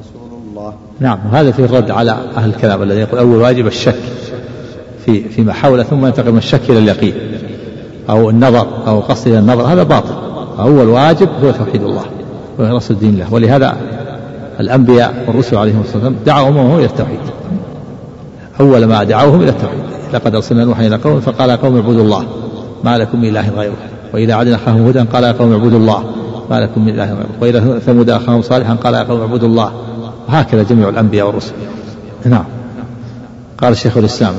رسول الله. نعم هذا فيه الرد على أهل الكلام الذي يقول أول واجب الشك في فيما حوله ثم ينتقل من الشك إلى اليقين أو النظر أو قصد إلى النظر هذا باطل. أول واجب هو توحيد الله وإخلاص الدين له. ولهذا الأنبياء والرسل عليهم الصلاة والسلام دعوا أممهم إلى التوحيد. أول ما دعوهم إلى التوحيد. لقد أرسلنا نوحا إلى قوم فقال يا قوم اعبدوا الله ما لكم من إله غيره. وإذا عدنا أخاهم هدى قال يا قوم اعبدوا الله ما لكم من إله وإذا ثمود أخاهم صالحا قال يا قوم اعبدوا الله. وهكذا جميع الأنبياء والرسل. نعم. قال شيخ الإسلام.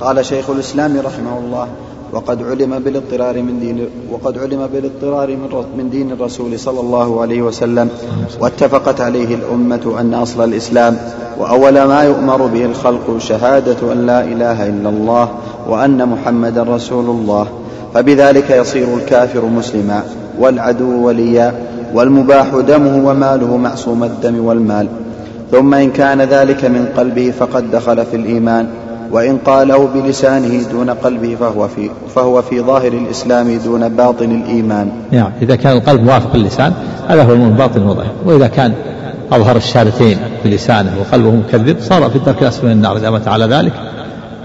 قال شيخ الإسلام رحمه الله وقد علم بالاضطرار من دين وقد علم بالاضطرار من من دين الرسول صلى الله عليه وسلم. واتفقت عليه الأمة أن أصل الإسلام وأول ما يؤمر به الخلق شهادة أن لا إله إلا الله وأن محمدا رسول الله. فبذلك يصير الكافر مسلما. والعدو وليا والمباح دمه وماله معصوم الدم والمال. ثم إن كان ذلك من قلبه فقد دخل في الإيمان. وإن قاله بلسانه دون قلبه فهو في فهو في ظاهر الإسلام دون باطن الإيمان. نعم إذا كان القلب موافق اللسان هذا هو المؤمن باطن وظاهر. وإذا كان أظهر الشهادتين بلسانه وقلبه مكذب صار في الدرك الأسفل من النار إذا مات على ذلك.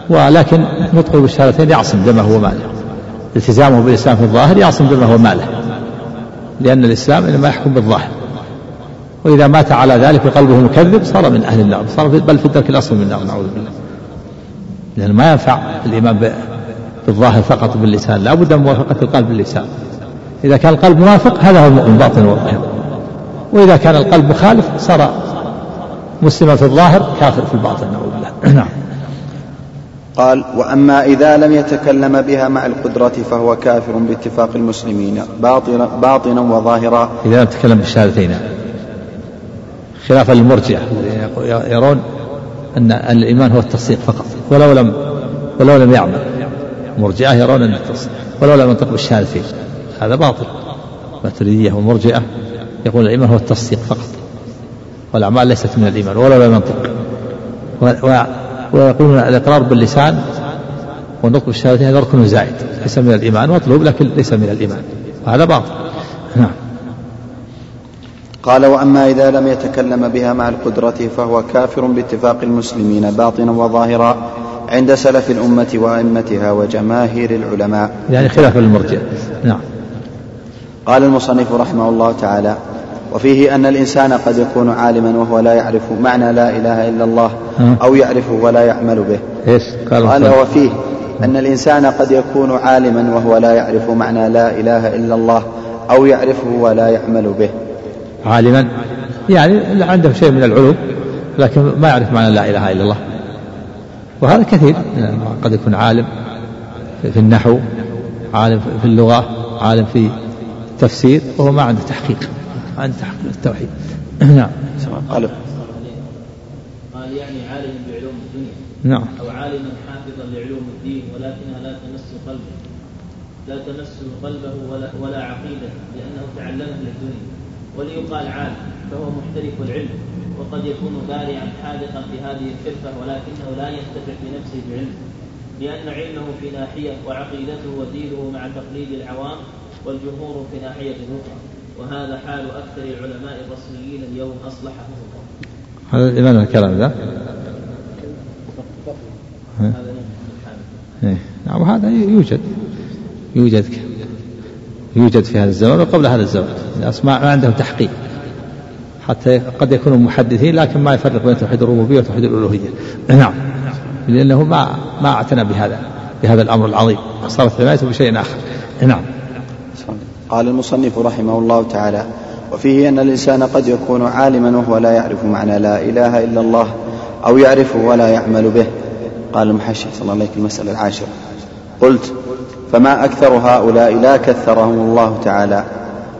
ولكن نطقه بالشهادتين يعصم دمه وماله. التزامه بالإسلام في الظاهر يعصم دمه وماله. لأن الإسلام إنما يحكم بالظاهر. وإذا مات على ذلك وقلبه مكذب صار من أهل النار. صار بل في الدرك الأصل من النار نعوذ بالله. لأن ما ينفع الإيمان بالظاهر فقط باللسان. لا بد من موافقة القلب باللسان إذا كان القلب موافق هذا هو المؤمن باطن والظاهر. وإذا كان القلب مخالف صار مسلما في الظاهر كافر في الباطن نعوذ بالله. نعم. قال وأما إذا لم يتكلم بها مع القدرة فهو كافر باتفاق المسلمين باطنا, باطنا وظاهرا. إذا لم يتكلم بالشهادتين. خلافا للمرجئة. يرون أن الإيمان هو التصديق فقط. ولو لم ولو لم يعمل. المرجئة يرون أن التصديق. ولو لم ينطق بالشهادتين. هذا باطل. الماتريدية والمرجئة يقول الإيمان هو التصديق فقط. والأعمال ليست من الإيمان. ولو لم ينطق. ويقولون الإقرار باللسان والنطق بالشهادتين هذا ركن زائد ليس من الإيمان مطلوب لكن ليس من الإيمان. وهذا باطل. نعم. قال وأما إذا لم يتكلم بها مع القدرة فهو كافر باتفاق المسلمين باطنا وظاهرا عند سلف الأمة وأئمتها وجماهير العلماء. يعني خلاف المرجع. نعم. قال المصنف رحمه الله تعالى وفيه أن الإنسان قد يكون عالما وهو لا يعرف معنى لا إله إلا الله أو يعرفه ولا يعمل به. إيش؟ قال, وفيه أن الإنسان قد يكون عالما وهو لا يعرف معنى لا إله إلا الله أو يعرفه ولا يعمل به. عالما؟ يعني عنده شيء من العلوم لكن ما يعرف معنى لا إله إلا الله. وهذا كثير. قد يكون عالم في النحو عالم في اللغة عالم في التفسير وهو ما عنده تحقيق. عن تحقيق التوحيد. نعم. قال. قال يعني عالم بعلوم الدنيا. نعم. أو عالما حافظا لعلوم الدين ولكنها لا تمس قلبه. لا تمس قلبه ولا, ولا عقيدته لأنه تعلمها للدنيا. وليقال عالم فهو محترف العلم وقد يكون بارعا حاذقا في هذه الحرفة ولكنه لا ينتفع بنفسه بعلم. لأن علمه في ناحية وعقيدته ودينه مع تقليد العوام والجمهور في ناحية أخرى. وهذا حال أكثر العلماء الرسميين اليوم أصلحهم الله. هذا لماذا الكلام ذا؟ هذا إيه. نعم وهذا يوجد. يوجد. يوجد في هذا الزمان وقبل هذا الزمان الناس ما عندهم تحقيق. حتى قد يكونوا محدثين لكن ما يفرق بين توحيد الربوبية وتوحيد الألوهية. نعم. لأنه ما ما اعتنى بهذا بهذا الأمر العظيم. صارت عنايته بشيء آخر. نعم. قال المصنف رحمه الله تعالى وفيه أن الإنسان قد يكون عالما وهو لا يعرف معنى لا إله إلا الله أو يعرفه ولا يعمل به. قال المحشي صلى الله عليه المسألة العاشرة. قلت فما أكثر هؤلاء لا كثرهم الله تعالى؟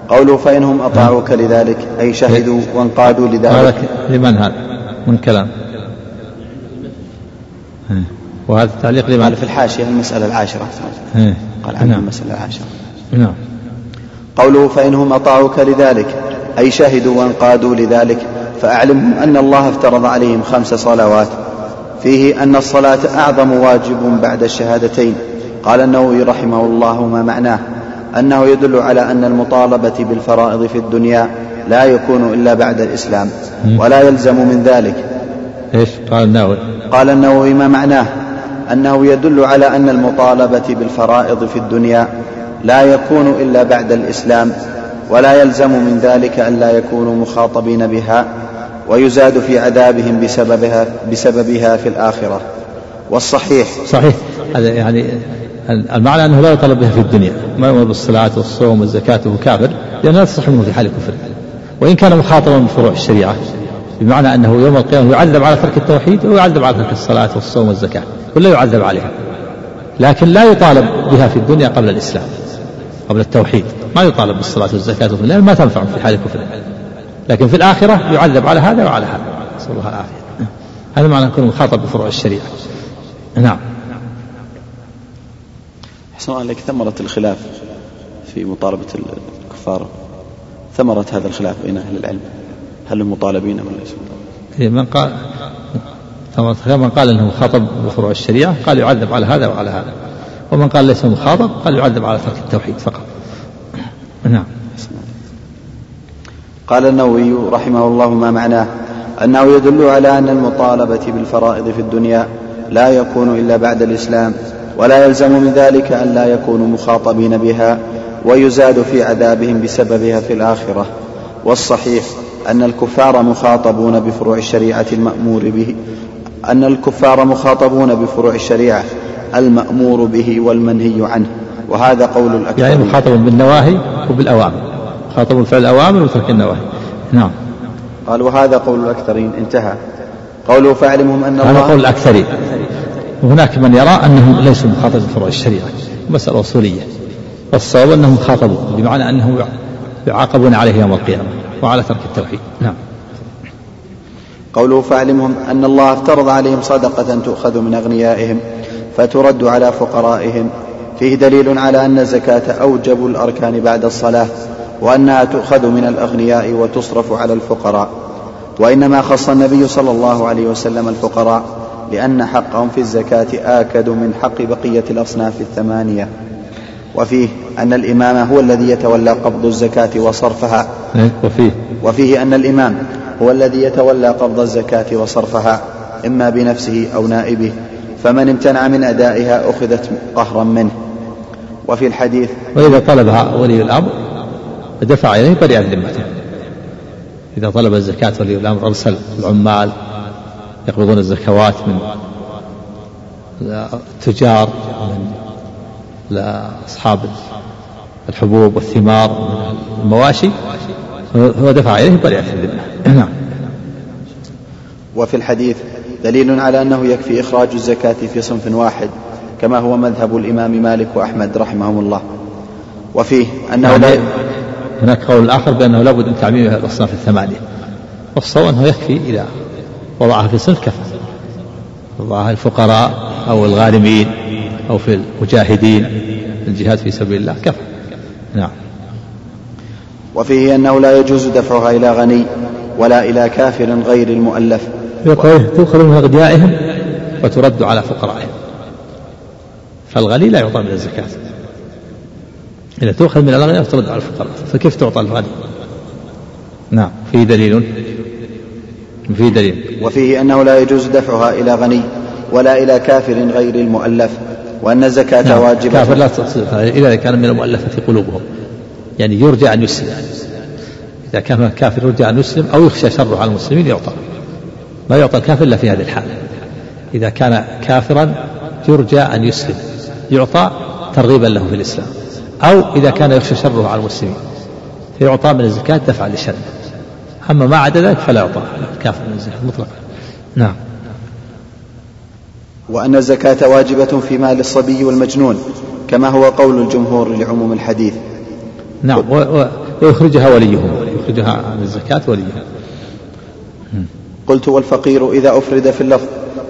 قوله فإنهم أطاعوك لذلك أي شهدوا وانقادوا لذلك. لمن هذا؟ من كلام. وهذا التعليق لمن؟ قال في الحاشية المسألة العاشرة. قال عنها نعم. المسألة العاشرة. نعم. قوله فإنهم أطاعوك لذلك أي شهدوا وانقادوا لذلك فأعلمهم أن الله افترض عليهم خمس صلوات. فيه أن الصلاة أعظم واجب بعد الشهادتين. قال النووي رحمه الله ما معناه؟ أنه يدل على أن المطالبة بالفرائض في الدنيا لا يكون إلا بعد الإسلام ولا يلزم من ذلك. إيش؟ قال النووي. قال النووي ما معناه؟ أنه يدل على أن المطالبة بالفرائض في الدنيا لا يكون إلا بعد الإسلام ولا يلزم من ذلك أن لا يكونوا مخاطبين بها ويزاد في عذابهم بسببها بسببها في الآخرة. والصحيح. صحيح. هذا يعني المعنى أنه لا يطالب بها في الدنيا. ما يؤمر بالصلاة والصوم والزكاة وهو كافر لأنه لا تصح منه في حال الكفر. وإن كان مخاطبا بفروع الشريعة بمعنى أنه يوم القيامة يعذب على ترك التوحيد ويعذب على ترك الصلاة والصوم والزكاة كله يعذب عليها. لكن لا يطالب بها في الدنيا قبل الإسلام. قبل التوحيد. ما يطالب بالصلاة والزكاة لأن ما تنفع في حال الكفر. لكن في الآخرة يعذب على هذا وعلى هذا. نسأل الله العافية. هذا معنى يكون مخاطب بفروع الشريعة. نعم. أحسن الله عليك. ثمرة الخلاف في مطالبة الكفار. ثمرة هذا الخلاف بين أهل العلم. هل هم مطالبين أم ليسوا؟ إيه، من قال من قال إنه مخاطب بفروع الشريعة قال يعذب على هذا وعلى هذا. ومن قال ليس مخاطب قال يعذب على ترك التوحيد فقط. نعم. قال النووي رحمه الله ما معناه؟ أنه يدل على أن المطالبة بالفرائض في الدنيا لا يكون إلا بعد الإسلام ولا يلزم من ذلك أن لا يكونوا مخاطبين بها ويزاد في عذابهم بسببها في الآخرة. والصحيح أن الكفار مخاطبون بفروع الشريعة المأمور به أن الكفار مخاطبون بفروع الشريعة المأمور به والمنهي عنه. وهذا قول الاكثر يعني مخاطب بالنواهي وبالأوامر. مخاطب بالفعل الأوامر وترك النواهي. نعم. قال وهذا قول الأكثرين. انتهى. قوله فاعلمهم أن الله هذا قول الأكثرين. وهناك من يرى أنهم ليسوا مخاطبين بفروع الشريعة. مسألة أصولية. والصواب أنهم مخاطبون بمعنى أنهم يعاقبون عليه يوم القيامة وعلى ترك التوحيد. نعم. قوله فاعلمهم أن الله افترض عليهم صدقة تؤخذ من أغنيائهم. فترد على فقرائهم. فيه دليل على أن الزكاة أوجب الأركان بعد الصلاة وأنها تؤخذ من الأغنياء وتصرف على الفقراء. وإنما خص النبي صلى الله عليه وسلم الفقراء لأن حقهم في الزكاة آكد من حق بقية الأصناف الثمانية. وفيه أن الإمام هو الذي يتولى قبض الزكاة وصرفها. إيه، وفيه. وفيه أن الإمام هو الذي يتولى قبض الزكاة وصرفها إما بنفسه أو نائبه. فمن امتنع من أدائها أخذت قهرا منه. وفي الحديث وإذا طلبها ولي الأمر دفع إليه برئ ذمته إذا طلب الزكاة ولي الأمر أرسل العمال يقبضون الزكوات من التجار من لأصحاب الحبوب والثمار من المواشي. هو دفع إليه برئة الذمة نعم. وفي الحديث دليل على أنه يكفي إخراج الزكاة في صنف واحد كما هو مذهب الإمام مالك وأحمد رحمهم الله. وفيه أنه يعني لا هناك قول آخر بأنه لابد من تعميم الأصناف الثمانية. والصواب أنه يكفي إذا وضعها في صنف كفى. وضعها الفقراء أو الغارمين أو في المجاهدين الجهاد في سبيل الله كفى. نعم. وفيه أنه لا يجوز دفعها إلى غني ولا إلى كافر غير المؤلف. يقول تؤخذ من أغنيائهم وترد على فقرائهم. فالغني لا يعطى من الزكاة. إذا تؤخذ من الأغنياء وترد على الفقراء. فكيف تعطى الغني؟ نعم. فيه دليل؟ فيه دليل. وفيه أنه لا يجوز دفعها إلى غني ولا إلى كافر غير المؤلف وأن الزكاة نعم. واجبة. كافر لا إذا كان من المؤلفة قلوبهم. يعني يرجى أن يسلم. إذا كان كافر يرجى أن يسلم أو يخشى شره على المسلمين يعطى. ما يعطى الكافر إلا في هذه الحالة. إذا كان كافرا يرجى أن يسلم يعطى ترغيبا له في الإسلام. أو إذا كان يخشى شره على المسلمين فيعطى من الزكاة دفعا لشره أما ما عدا ذلك فلا يعطى الكافر من الزكاة مطلقا. نعم. وأن الزكاة واجبة في مال الصبي والمجنون كما هو قول الجمهور لعموم الحديث. نعم ويخرجها وليهم يخرجها عن الزكاة وليهم قلت والفقير إذا أفرد في اللفظ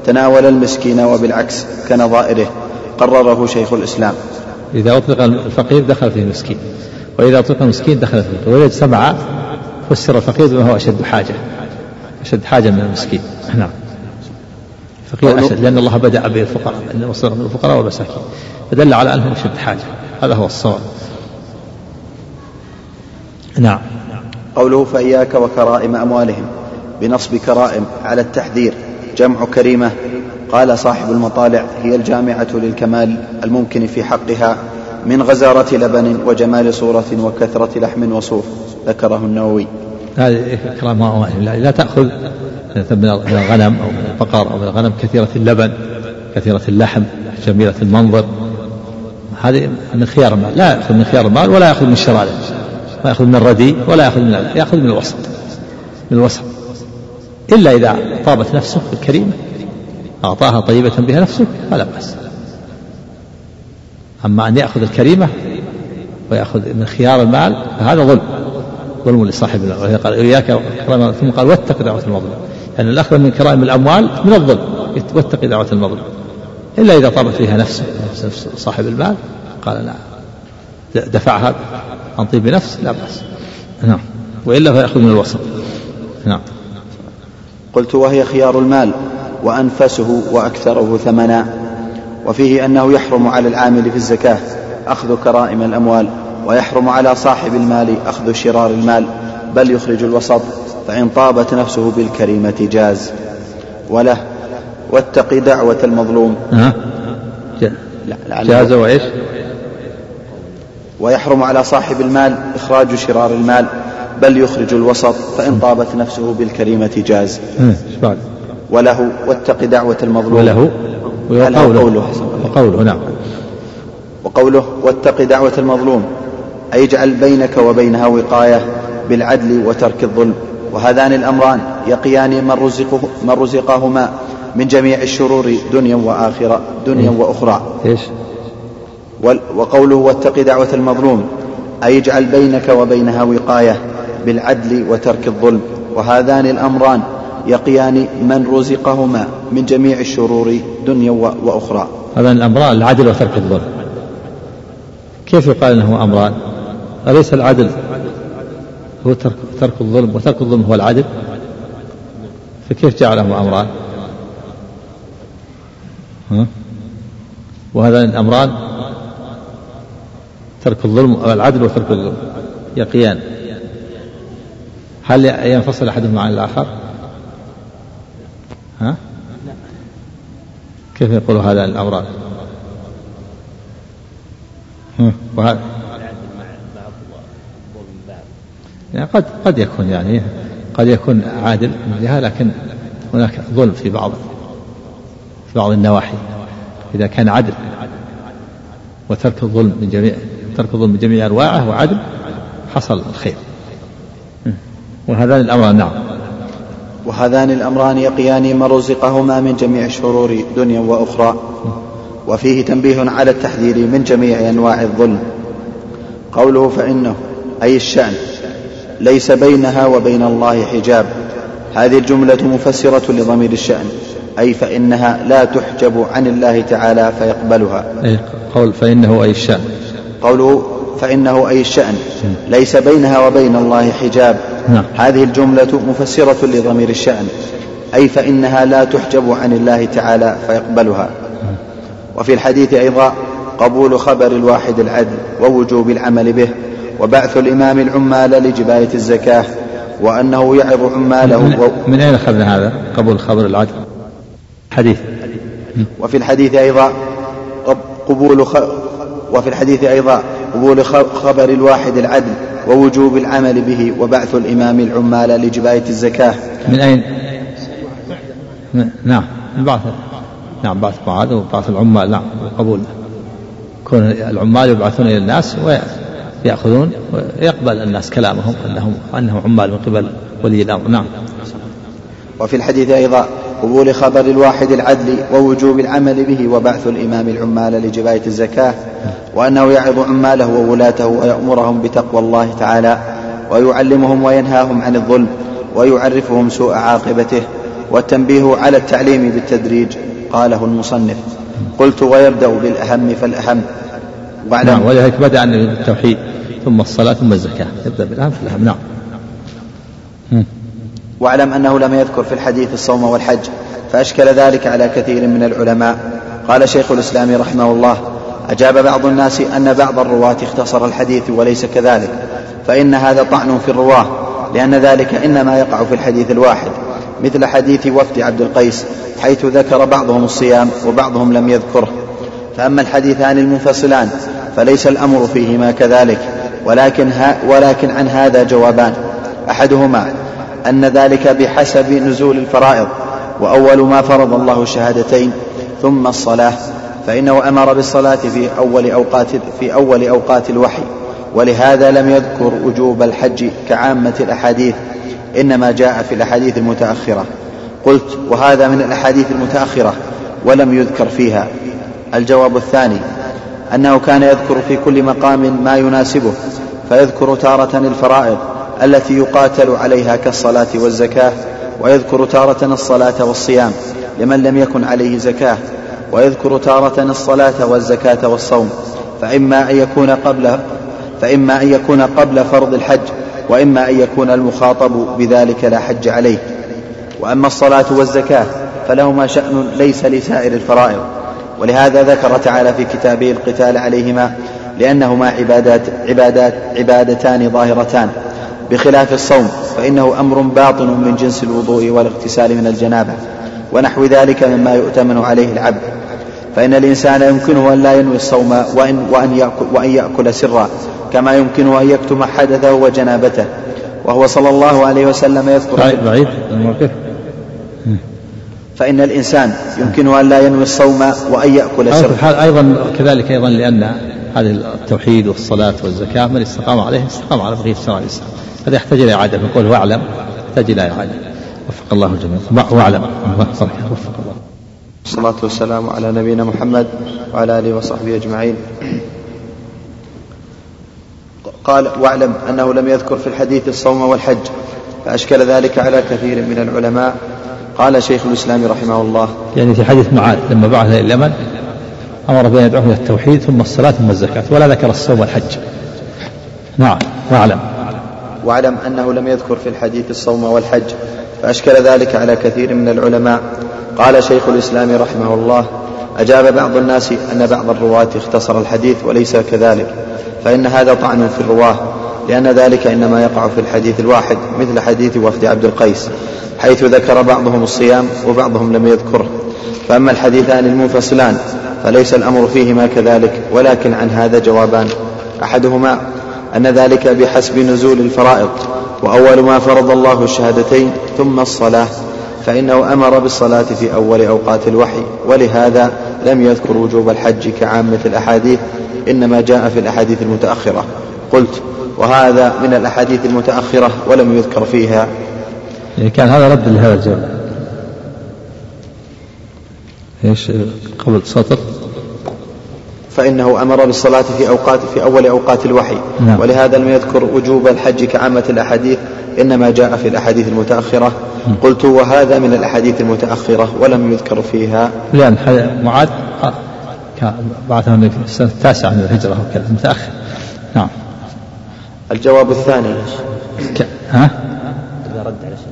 تناول المسكين وبالعكس كنظائره قرره شيخ الإسلام. إذا أطلق الفقير دخل فيه المسكين وإذا أطلق المسكين دخل فيه وإذا اجتمع فسر الفقير بما هو أشد حاجة أشد حاجة من المسكين. نعم. الفقير أشد لأن الله بدأ بالفقراء أن وصل من الفقراء والمساكين. فدل على أنهم أشد حاجة. هذا هو الصواب. نعم. قوله فإياك وكرائم أموالهم. بنصب كرائم على التحذير. جمع كريمة. قال صاحب المطالع هي الجامعة للكمال الممكن في حقها من غزارة لبن وجمال صورة وكثرة لحم وصوف. ذكره النووي. هذه كرام أموالهم لا تأخذ من الغنم أو من البقر أو من الغنم كثيرة اللبن كثيرة اللحم جميلة المنظر. هذه من خيار المال. لا يأخذ من خيار المال ولا يأخذ من شراره لا يأخذ من الرديء ولا يأخذ من يأخذ من الوسط. من الوسط. إلا إذا طابت نفسه الكريمة. أعطاها طيبة بها نفسه فلا بأس. أما أن يأخذ الكريمة ويأخذ من خيار المال فهذا ظلم. ظلم لصاحب المال قال إياك ثم قال واتق دعوة المظلوم يعني الأخذ من كرائم الأموال من الظلم. واتق دعوة المظلوم إلا إذا طابت فيها نفسه نفس صاحب المال. قال لا. دفعها عن طيب نفس لا بأس. نعم. وإلا فيأخذ من الوسط. نعم. قلت وهي خيار المال وأنفسه وأكثره ثمنا. وفيه أنه يحرم على العامل في الزكاة أخذ كرائم الأموال ويحرم على صاحب المال أخذ شرار المال بل يخرج الوسط فإن طابت نفسه بالكريمة جاز. وله واتق دعوة المظلوم. ها؟ جاز وإيش؟ ويحرم على صاحب المال إخراج شرار المال. بل يخرج الوسط فإن طابت نفسه بالكريمة جاز. وله واتق دعوة المظلوم. وله وقوله وقوله نعم. وقوله واتق دعوة المظلوم أي اجعل بينك وبينها وقاية بالعدل وترك الظلم. وهذان الأمران يقيان من, رزقه من رزقهما من جميع الشرور دنيا وآخرة دنيا إيه. وأخرى. إيش؟ وقوله واتق دعوة المظلوم أي اجعل بينك وبينها وقاية بالعدل وترك الظلم وهذان الأمران يقيان من رزقهما من جميع الشرور دنيا وأخرى هذان الأمران العدل وترك الظلم كيف يقال إنه أمران؟ أليس العدل هو ترك ترك الظلم وترك الظلم هو العدل؟ فكيف جعله أمران؟ ها؟ وهذا الأمران ترك الظلم العدل وترك الظلم يقيان هل ينفصل أحدهما عن الآخر؟ ها؟ كيف يقول هذا الامران؟ وهذا يعني قد قد يكون يعني قد يكون عادل من لكن هناك ظلم في بعض في بعض النواحي إذا كان عدل وترك الظلم من جميع ترك الظلم من جميع أنواعه وعدل حصل الخير وهذان الأمران نعم. وهذان الأمران يقيان من رزقهما من جميع الشرور دنيا وأخرى وفيه تنبيه على التحذير من جميع أنواع الظلم. قوله فإنه أي الشأن ليس بينها وبين الله حجاب. هذه الجملة مفسرة لضمير الشأن أي فإنها لا تحجب عن الله تعالى فيقبلها. أي قول فإنه أي الشأن. قوله فإنه أي الشأن ليس بينها وبين الله حجاب. نعم. هذه الجملة مفسرة لضمير الشأن. أي فإنها لا تحجب عن الله تعالى فيقبلها. وفي الحديث أيضا قبول خبر الواحد العدل ووجوب العمل به وبعث الإمام العمال لجباية الزكاة وأنه يعظ عماله من, و... من أين أخذنا هذا؟ قبول خبر العدل. حديث. وفي الحديث أيضا قبول خ... وفي الحديث أيضا قبول خبر الواحد العدل ووجوب العمل به وبعث الإمام العمال لجباية الزكاة. من أين؟ نعم. بعث نعم بعث معاذ وبعث العمال. نعم قبول. كون العمال يبعثون إلى الناس ويأخذون ويقبل الناس كلامهم أنهم أنهم عمال من قبل ولي الأمر. نعم. وفي الحديث أيضا قبول خبر الواحد العدل ووجوب العمل به وبعث الإمام العمال لجباية الزكاة وأنه يعظ عماله وولاته ويأمرهم بتقوى الله تعالى ويعلمهم وينهاهم عن الظلم ويعرفهم سوء عاقبته والتنبيه على التعليم بالتدريج قاله المصنف. قلت ويبدأ بالأهم فالأهم. نعم ولذلك بدأ بالتوحيد ثم الصلاة ثم الزكاة. يبدأ بالأهم فالأهم. نعم. واعلم أنه لم يذكر في الحديث الصوم والحج فأشكل ذلك على كثير من العلماء. قال شيخ الإسلام رحمه الله أجاب بعض الناس أن بعض الرواة اختصر الحديث وليس كذلك فإن هذا طعن في الرواة لأن ذلك إنما يقع في الحديث الواحد مثل حديث وفد عبد القيس حيث ذكر بعضهم الصيام وبعضهم لم يذكره. فأما الحديثان المنفصلان فليس الأمر فيهما كذلك ولكن, ها ولكن عن هذا جوابان. أحدهما أن ذلك بحسب نزول الفرائض وأول ما فرض الله الشهادتين ثم الصلاة فإنه أمر بالصلاة في أول أوقات في أول أوقات الوحي. ولهذا لم يذكر وجوب الحج كعامة الأحاديث إنما جاء في الأحاديث المتأخرة. قلت وهذا من الأحاديث المتأخرة ولم يذكر فيها. الجواب الثاني أنه كان يذكر في كل مقام ما يناسبه فيذكر تارة الفرائض التي يقاتل عليها كالصلاة والزكاة ويذكر تارة الصلاة والصيام لمن لم يكن عليه زكاة ويذكر تارة الصلاة والزكاة والصوم. فإما أن يكون قبل فإما أن يكون قبل فرض الحج وإما أن يكون المخاطب بذلك لا حج عليه. وأما الصلاة والزكاة فلهما شأن ليس لسائر الفرائض. ولهذا ذكر تعالى في كتابه القتال عليهما لأنهما عبادات عبادات عبادتان ظاهرتان. بخلاف الصوم فإنه أمر باطن من جنس الوضوء والاغتسال من الجنابة ونحو ذلك مما يؤتمن عليه العبد. فإن الإنسان يمكنه أن لا ينوي الصوم وإن, وأن, يأكل, وأن يأكل سرا كما يمكنه أن يكتم حدثه وجنابته. وهو صلى الله عليه وسلم يذكر بعيد الموقف فإن الإنسان يمكنه أن لا ينوي الصوم وأن يأكل سرا. أيضا كذلك أيضا لأن هذه التوحيد والصلاة والزكاة من استقام عليه استقام على بقية شرع الإسلام هذا يحتاج إلى إعادة نقول واعلم يحتاج إلى إعادة. وفق الله الجميع. واعلم وفق الله. والصلاة والسلام على نبينا محمد وعلى آله وصحبه أجمعين. قال واعلم أنه لم يذكر في الحديث الصوم والحج فأشكل ذلك على كثير من العلماء. قال شيخ الإسلام رحمه الله يعني في حديث معاذ لما بعث إلى اليمن أمر بأن يدعوهم إلى التوحيد ثم الصلاة ثم الزكاة ولا ذكر الصوم والحج. نعم واعلم. واعلم أنه لم يذكر في الحديث الصوم والحج فأشكل ذلك على كثير من العلماء. قال شيخ الإسلام رحمه الله أجاب بعض الناس أن بعض الرواة اختصر الحديث وليس كذلك فإن هذا طعن في الرواة لأن ذلك إنما يقع في الحديث الواحد مثل حديث وفد عبد القيس حيث ذكر بعضهم الصيام وبعضهم لم يذكره فأما الحديثان المنفصلان فليس الأمر فيهما كذلك ولكن عن هذا جوابان. أحدهما أن ذلك بحسب نزول الفرائض وأول ما فرض الله الشهادتين ثم الصلاة فإنه أمر بالصلاة في أول أوقات الوحي ولهذا لم يذكر وجوب الحج كعامة الأحاديث إنما جاء في الأحاديث المتأخرة. قلت وهذا من الأحاديث المتأخرة ولم يذكر فيها. يعني كان هذا رد لهذا الجواب إيش قبل سطر فإنه أمر بالصلاة في أوقات في أول أوقات الوحي. نعم. ولهذا لم يذكر وجوب الحج كعامة الأحاديث إنما جاء في الأحاديث المتأخرة. قلت وهذا من الأحاديث المتأخرة ولم يذكر فيها. لأن معاذ بعثه النبي في السنة التاسعة من الهجرة وكذا متأخر. نعم. الجواب الثاني. ك... ها؟ إذا رد على شيخ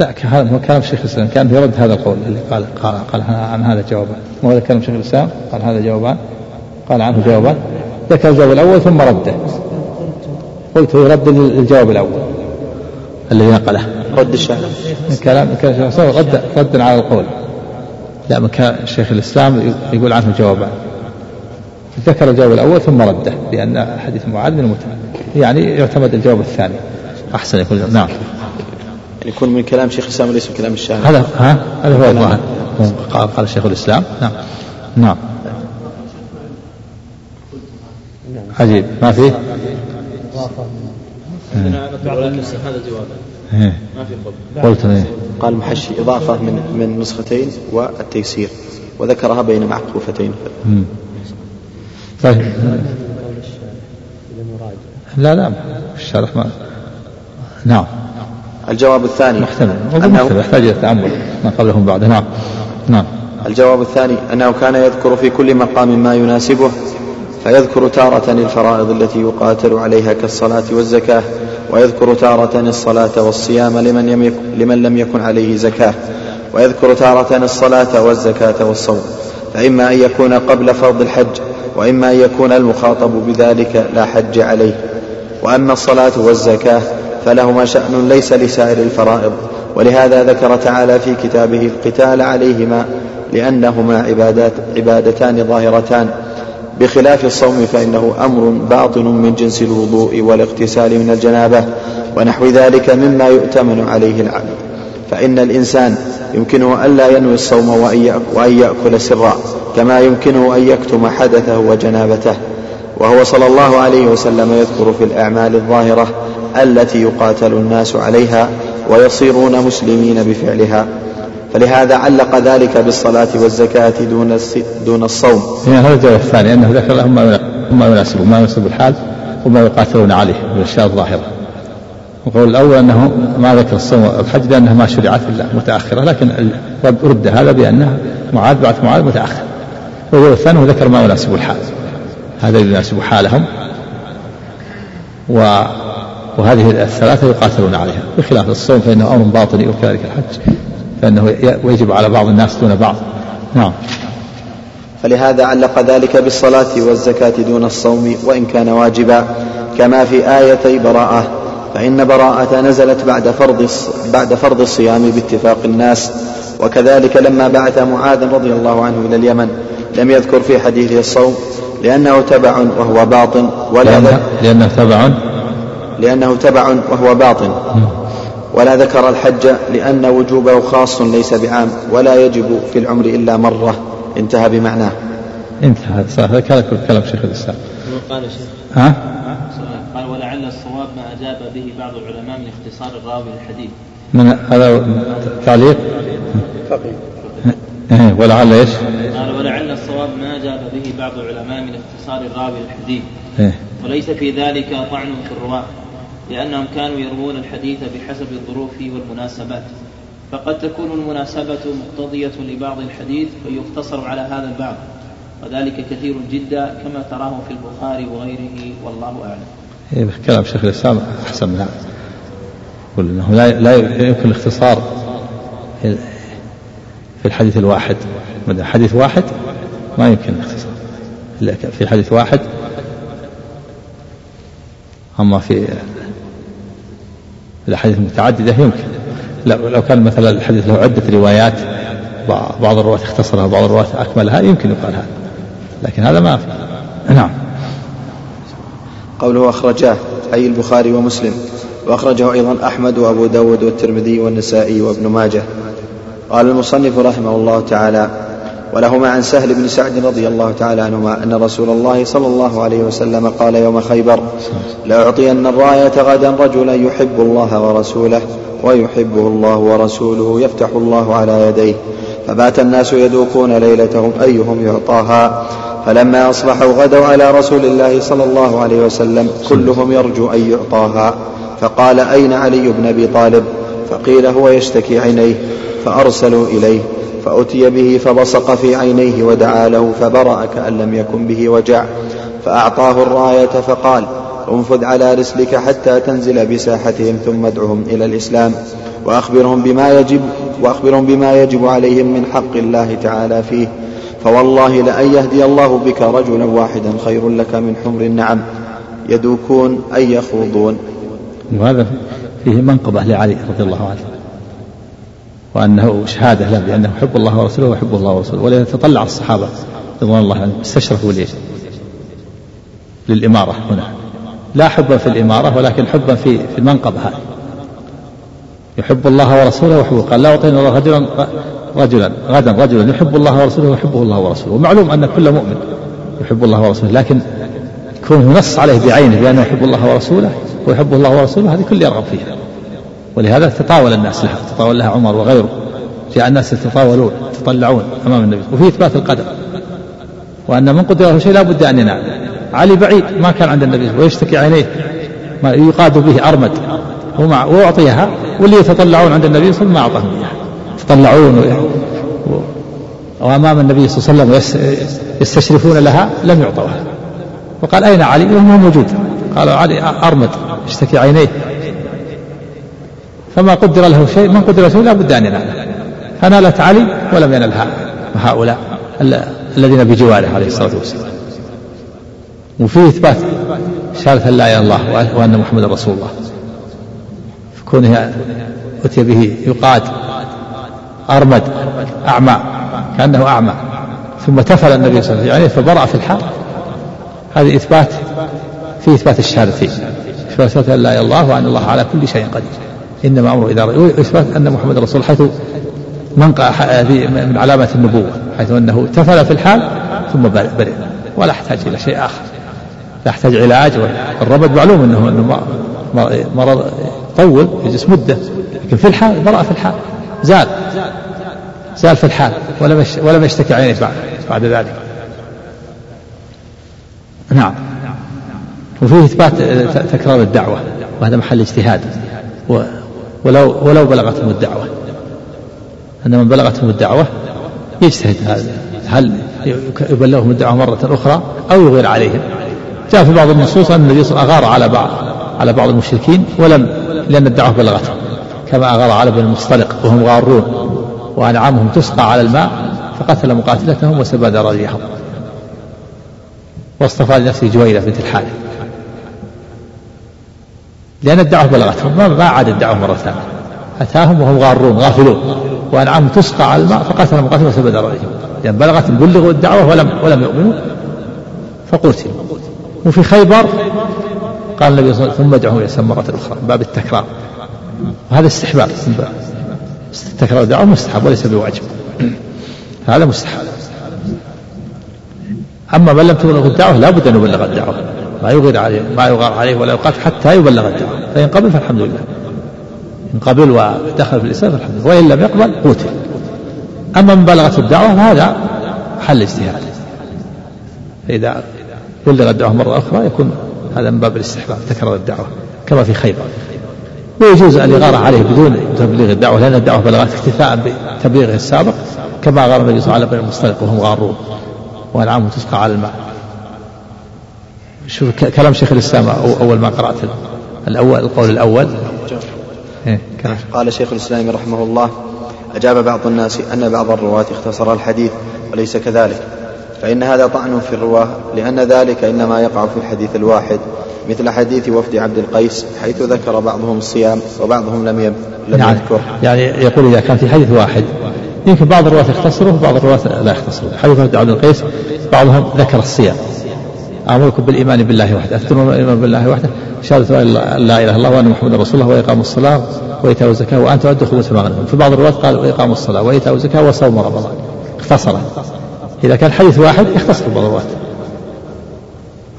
لا هذا كلام شيخ الإسلام. كان يرد هذا القول اللي قال قال, قال عن هذا جوابان مو هذا كلام شيخ الإسلام؟ قال هذا جوابان. قال عنه جوابان ذكر الجواب الأول ثم رده. قلت يرد الجواب الأول. الذي نقله. رد الشارع كلام كلام رد ردا على القول. لا من كان شيخ الإسلام يقول عنه جوابان ذكر الجواب الأول ثم رده لأن حديث معاذ من المتعب يعني يعتمد الجواب الثاني. أحسن يكون نعم. يكون من كلام شيخ الإسلام وليس من كلام الشارع. هذا ها؟ هذا هو الظاهر قال قال شيخ الإسلام. نعم. نعم. عجيب. ما فيه؟ هذا جوابا إيه. ما في قلت إيه. قال محشي إضافة من من نسختين والتيسير. وذكرها بين معقوفتين طيب. لا لا الشرح ما نعم. الجواب الثاني. محتمل. أنه يحتاج إلى تأمل ما قبلهم بعد. نعم. نعم. الجواب الثاني أنه كان يذكر في كل مقام ما يناسبه فيذكر تارة الفرائض التي يقاتل عليها كالصلاة والزكاة ويذكر تارة الصلاة والصيام لمن, لمن لم يكن عليه زكاة ويذكر تارة الصلاة والزكاة والصوم. فإما أن يكون قبل فرض الحج وإما أن يكون المخاطب بذلك لا حج عليه. وأما الصلاة والزكاة فلهما شأن ليس لسائر الفرائض. ولهذا ذكر تعالى في كتابه القتال عليهما لأنهما عبادات عبادتان ظاهرتان. بخلاف الصوم فإنه أمر باطن من جنس الوضوء والاغتسال من الجنابة ونحو ذلك مما يؤتمن عليه العبد. فإن الإنسان يمكنه ألا ينوي الصوم وأن يأكل سرا كما يمكنه أن يكتم حدثه وجنابته. وهو صلى الله عليه وسلم يذكر في الأعمال الظاهرة التي يقاتل الناس عليها ويصيرون مسلمين بفعلها. فلهذا علق ذلك بالصلاة والزكاة دون دون الصوم. هذا الجواب الثاني أنه ذكر لهم ما يناسب ما يناسب الحال وما يقاتلون عليه من الأشياء الظاهرة. القول الأول أنه ما ذكر الصوم والحج لأنها ما شرعت إلا متأخرة لكن رد هذا بأنها معاذ بعد معاذ متأخر. والقول الثاني ذكر ما يناسب الحال. هذا يناسب حالهم و وهذه الثلاثة يقاتلون عليها بخلاف الصوم فإنه أمر باطني وكذلك الحج فإنه يجب على بعض الناس دون بعض. نعم. فلهذا علق ذلك بالصلاة والزكاة دون الصوم وإن كان واجبا. كما في آيتي براءة فإن براءة نزلت بعد فرض بعد فرض الصيام باتفاق الناس. وكذلك لما بعث معاذ رضي الله عنه إلى اليمن لم يذكر في حديثه الصوم لأنه تبع وهو باطن ولا لأنه, لأنه تبع لأنه تبع وهو باطن. ولا ذكر الحج لأن وجوبه خاص ليس بعام ولا يجب في العمر إلا مرة. انتهى بمعناه. انتهى. هذا كلام شيخ الإسلام. قال شيخ؟ ها؟ قال ولعل الصواب ما أجاب به بعض العلماء من اختصار الراوي للحديث من هذا تعليق؟ فقيه. إيه، ولعل إيش؟ قال ولعل الصواب ما أجاب به بعض العلماء من اختصار الراوي للحديث إيه. وليس في ذلك طعن في الرواة. لأنهم كانوا يروون الحديث بحسب الظروف والمناسبات. فقد تكون المناسبة مقتضية لبعض الحديث فيقتصر على هذا البعض. وذلك كثير جدا كما تراه في البخاري وغيره والله أعلم. إيه كلام شيخ الإسلام أحسن من هذا. أنه لا, لا يمكن الاختصار في الحديث الواحد. حديث واحد؟ ما يمكن الاختصار. في حديث واحد؟ أما في الأحاديث المتعددة يمكن. لو كان مثلا الحديث له عدة روايات بعض الرواة اختصرها وبعض الرواة أكملها يمكن يقال هذا. لكن هذا ما في. نعم. قوله أخرجاه أي البخاري ومسلم. وأخرجه أيضا أحمد وأبو داود والترمذي والنسائي وابن ماجه. قال المصنف رحمه الله تعالى ولهما عن سهل بن سعد رضي الله تعالى عنهما أن رسول الله صلى الله عليه وسلم قال يوم خيبر لأعطين الراية غدا رجلا يحب الله ورسوله ويحبه الله ورسوله يفتح الله على يديه. فبات الناس يذوقون ليلتهم أيهم يعطاها. فلما أصبحوا غدوا على رسول الله صلى الله عليه وسلم كلهم يرجو أن يعطاها. فقال أين علي بن أبي طالب؟ فقيل هو يشتكي عينيه. فأرسلوا إليه. فأتي به فبصق في عينيه ودعا له فبرأ كأن لم يكن به وجع. فأعطاه الراية فقال انفذ على رسلك حتى تنزل بساحتهم ثم ادعهم إلى الإسلام. وأخبرهم بما يجب وأخبرهم بما يجب عليهم من حق الله تعالى فيه. فوالله لأن يهدي الله بك رجلا واحدا خير لك من حمر النعم. يدوكون أي يخوضون. وهذا فيه منقبة لعلي رضي الله عنه. وأنه شهادة له بأنه يحب الله ورسوله ويحب الله ورسوله ولذا تطلع الصحابة رضوان الله عنهم استشرفوا ليش؟ للإمارة هنا. لا حبا في الإمارة ولكن حبا في في المنقبة هذه يحب الله ورسوله ويحبه. قال لا أعطينا الله رجلا رجلا غدا رجلا يحب الله ورسوله ويحبه الله ورسوله. ومعلوم أن كل مؤمن يحب الله ورسوله لكن كونه نص عليه بعينه بأنه يحب الله ورسوله ويحبه الله ورسوله هذه كل يرغب فيها. ولهذا تطاول الناس لها تطاول لها عمر وغيره. جاء الناس يتطاولون يتطلعون أمام النبي. وفي إثبات القدر. وأن من قدر له شيء لا بد أن ينال. علي بعيد ما كان عند النبي ويشتكي عينيه. ما يقاد به أرمد. ومع واعطيها واللي يتطلعون عند النبي صلى الله عليه وسلم ما اعطاهم اياها يتطلعون وأمام النبي صلى الله عليه وسلم يستشرفون لها لم يعطوها. وقال أين علي؟ وهو موجود. قالوا علي أرمد يشتكي عينيه. فما قدر له شيء من قدر له شيء لا بد أن يناله فنالت علي ولم ينلها. هؤلاء الذين بجواره عليه الصلاة والسلام. وفيه إثبات شهادة لا إله إلا الله وأن محمد رسول الله. كونه أتي به يقاد أرمد أعمى كأنه أعمى. ثم تفل النبي صلى الله عليه وسلم فبرأ في الحال. هذه إثبات في إثبات الشهادتين أن لا إله إلا الله وأن الله على كل شيء قدير. إنما أمره إذا وإثبات أن محمد رسول حيث منقع من علامة النبوة حيث أنه تفل في الحال ثم برئ. ولا يحتاج إلى شيء آخر. لا يحتاج علاج والربد معلوم أنه, أنه مرض طول يجلس مدة لكن في الحال برأ في الحال. زال. زال في الحال. ولم ولم يشتكي عينه بعد بعد ذلك. نعم. وفيه إثبات تكرار الدعوة. وهذا محل اجتهاد. ولو ولو بلغتهم الدعوة. أن من بلغتهم الدعوة يجتهد هذا. هل يبلغهم الدعوة مرة أخرى أو يغير عليهم؟ جاء في بعض النصوص أن النبي صلى الله عليه وسلم أغار على بعض على بعض المشركين ولم لأن الدعوة بلغتهم. كما أغار على بني المصطلق وهم غارون وأنعامهم تسقى على الماء فقتل مقاتلتهم وسبى ذراريهم واصطفى لنفسه جويلة بنت الحارث. لأن الدعوة بلغتهم ما عاد الدعوة مرة ثانية. أتاهم وهم غارون غافلون. وأنعامهم تسقى على الماء فقتل مقاتل وسبى ذراريهم لأن بلغت بلغوا الدعوة ولم ولم يؤمنوا. فقتلوا. وفي خيبر قال النبي صلى الله عليه وسلم ثم ادعهم إلى مرة أخرى باب التكرار. وهذا استحباب. تكرار الدعوة مستحب وليس بواجب. هذا مستحب. أما من لم تبلغ الدعوة لا بد أن يبلغ الدعوة. ما يغير عليه ما يغار عليه ولا يقاتل حتى يبلغ الدعوة فإن قبل فالحمد لله. إن قبل ودخل في الإسلام فالحمد لله. وإن لم يقبل قتل. أما من بلغت الدعوة فهذا حل اجتهاد. فإذا بلغ الدعوة مرة أخرى يكون هذا من باب الاستحباب تكرر الدعوة كما في خيبر. ويجوز أن يغار عليه بدون تبليغ الدعوة لأن الدعوة بلغت اكتفاء بتبليغه السابق كما غار النبي صلى الله عليه وسلم وهم غارون وأنعامهم تسقى على الماء. شوف كلام شيخ الإسلام أول ما قرأت الأول القول الأول. إيه قال شيخ الإسلام رحمه الله أجاب بعض الناس أن بعض الرواة اختصر الحديث وليس كذلك فإن هذا طعن في الرواة لأن ذلك إنما يقع في الحديث الواحد مثل حديث وفد عبد القيس حيث ذكر بعضهم الصيام وبعضهم لم لم يعني يذكر. يعني يقول إذا كان في حديث واحد يمكن بعض الرواة يختصره وبعض الرواة لا يختصره. حديث وفد عبد القيس بعضهم ذكر الصيام. أمركم بالإيمان بالله وحده أفتنوا الإيمان بالله وحده شهادة أن لا إله إلا الله وأن محمدا رسول الله وإقام الصلاة وإيتاء الزكاة وأن تؤدوا خمس غنمتم في بعض الرواة قال وإقام الصلاة وإيتاء الزكاة وصوم رمضان. اختصر. إذا كان حديث واحد يختصر بعض الرواة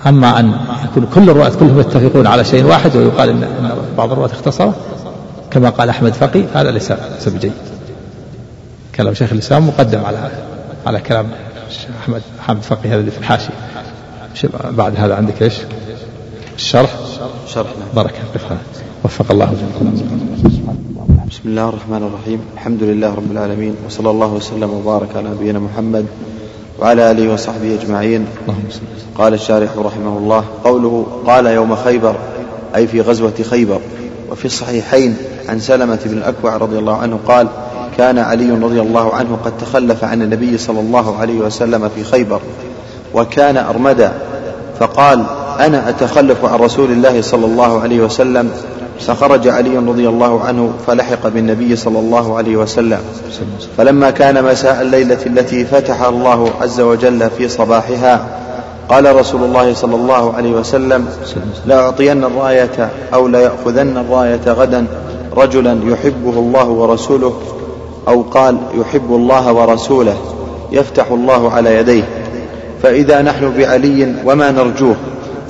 أما أن يكون كل الرواة كلهم يتفقون على شيء واحد ويقال إن بعض الرواة اختصر كما قال أحمد فقي هذا ليس ليس بجيد. كلام شيخ الإسلام مقدم على على كلام أحمد حامد فقي هذا اللي في الحاشية بعد هذا عندك إيش؟ الشرح شرح نعم. بارك الله وفق الله بسم الله الرحمن الرحيم. الحمد لله رب العالمين وصلى الله وسلم وبارك على نبينا محمد وعلى آله وصحبه أجمعين. قال الشارح رحمه الله قوله قال يوم خيبر أي في غزوة خيبر. وفي الصحيحين عن سلمة بن الأكوع رضي الله عنه قال كان علي رضي الله عنه قد تخلف عن النبي صلى الله عليه وسلم في خيبر. وكان أرمدا. فقال أنا أتخلف عن رسول الله صلى الله عليه وسلم. فخرج علي رضي الله عنه فلحق بالنبي صلى الله عليه وسلم. فلما كان مساء الليلة التي فتح الله عز وجل في صباحها قال رسول الله صلى الله عليه وسلم لأعطين الراية أو ليأخذن الراية غدا رجلا يحبه الله ورسوله أو قال يحب الله ورسوله يفتح الله على يديه. فإذا نحن بعلي وما نرجوه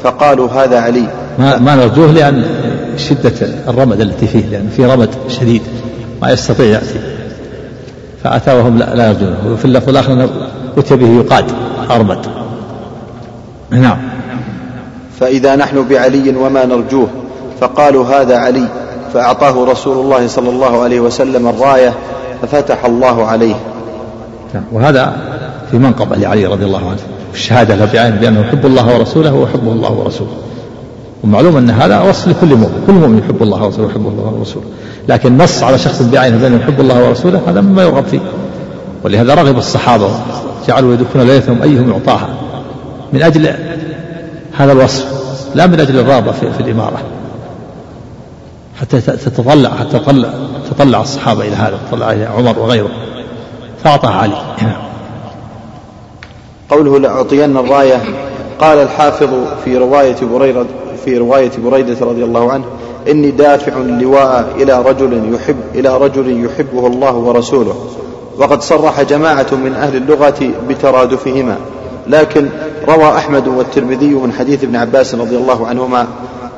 فقالوا هذا علي. ما, ما نرجوه لأن شدة الرمد التي فيه لأن فيه رمد شديد ما يستطيع يأتي. فأتى وهم لا, لا يرجونه وفي اللفظ الآخر أتي به يقاد أرمد. نعم. فإذا نحن بعلي وما نرجوه فقالوا هذا علي فأعطاه رسول الله صلى الله عليه وسلم الراية ففتح الله عليه. نعم. وهذا في منقبة لعلي رضي الله عنه. الشهادة له بعين بأنه يحب الله ورسوله ويحبه الله ورسوله. ومعلوم أن هذا وصف لكل مؤمن. كل مؤمن يحب الله ورسوله ويحب الله ورسوله. لكن نص على شخص بعينه بأنه يحب الله ورسوله هذا مما يرغب فيه. ولهذا رغب الصحابة. جعلوا يدخلون ليلتهم أيهم يعطاها. من أجل هذا الوصف. لا من أجل الرغبة في, في الإمارة. حتى تتطلع حتى تطلع تطلع الصحابة إلى هذا تطلع إلى عمر وغيره. فأعطاه علي. قوله لأعطين الراية قال الحافظ في رواية بريرة في رواية بريدة رضي الله عنه إني دافع اللواء إلى رجل يحب إلى رجل يحبه الله ورسوله وقد صرح جماعة من أهل اللغة بترادفهما لكن روى أحمد والترمذي من حديث ابن عباس رضي الله عنهما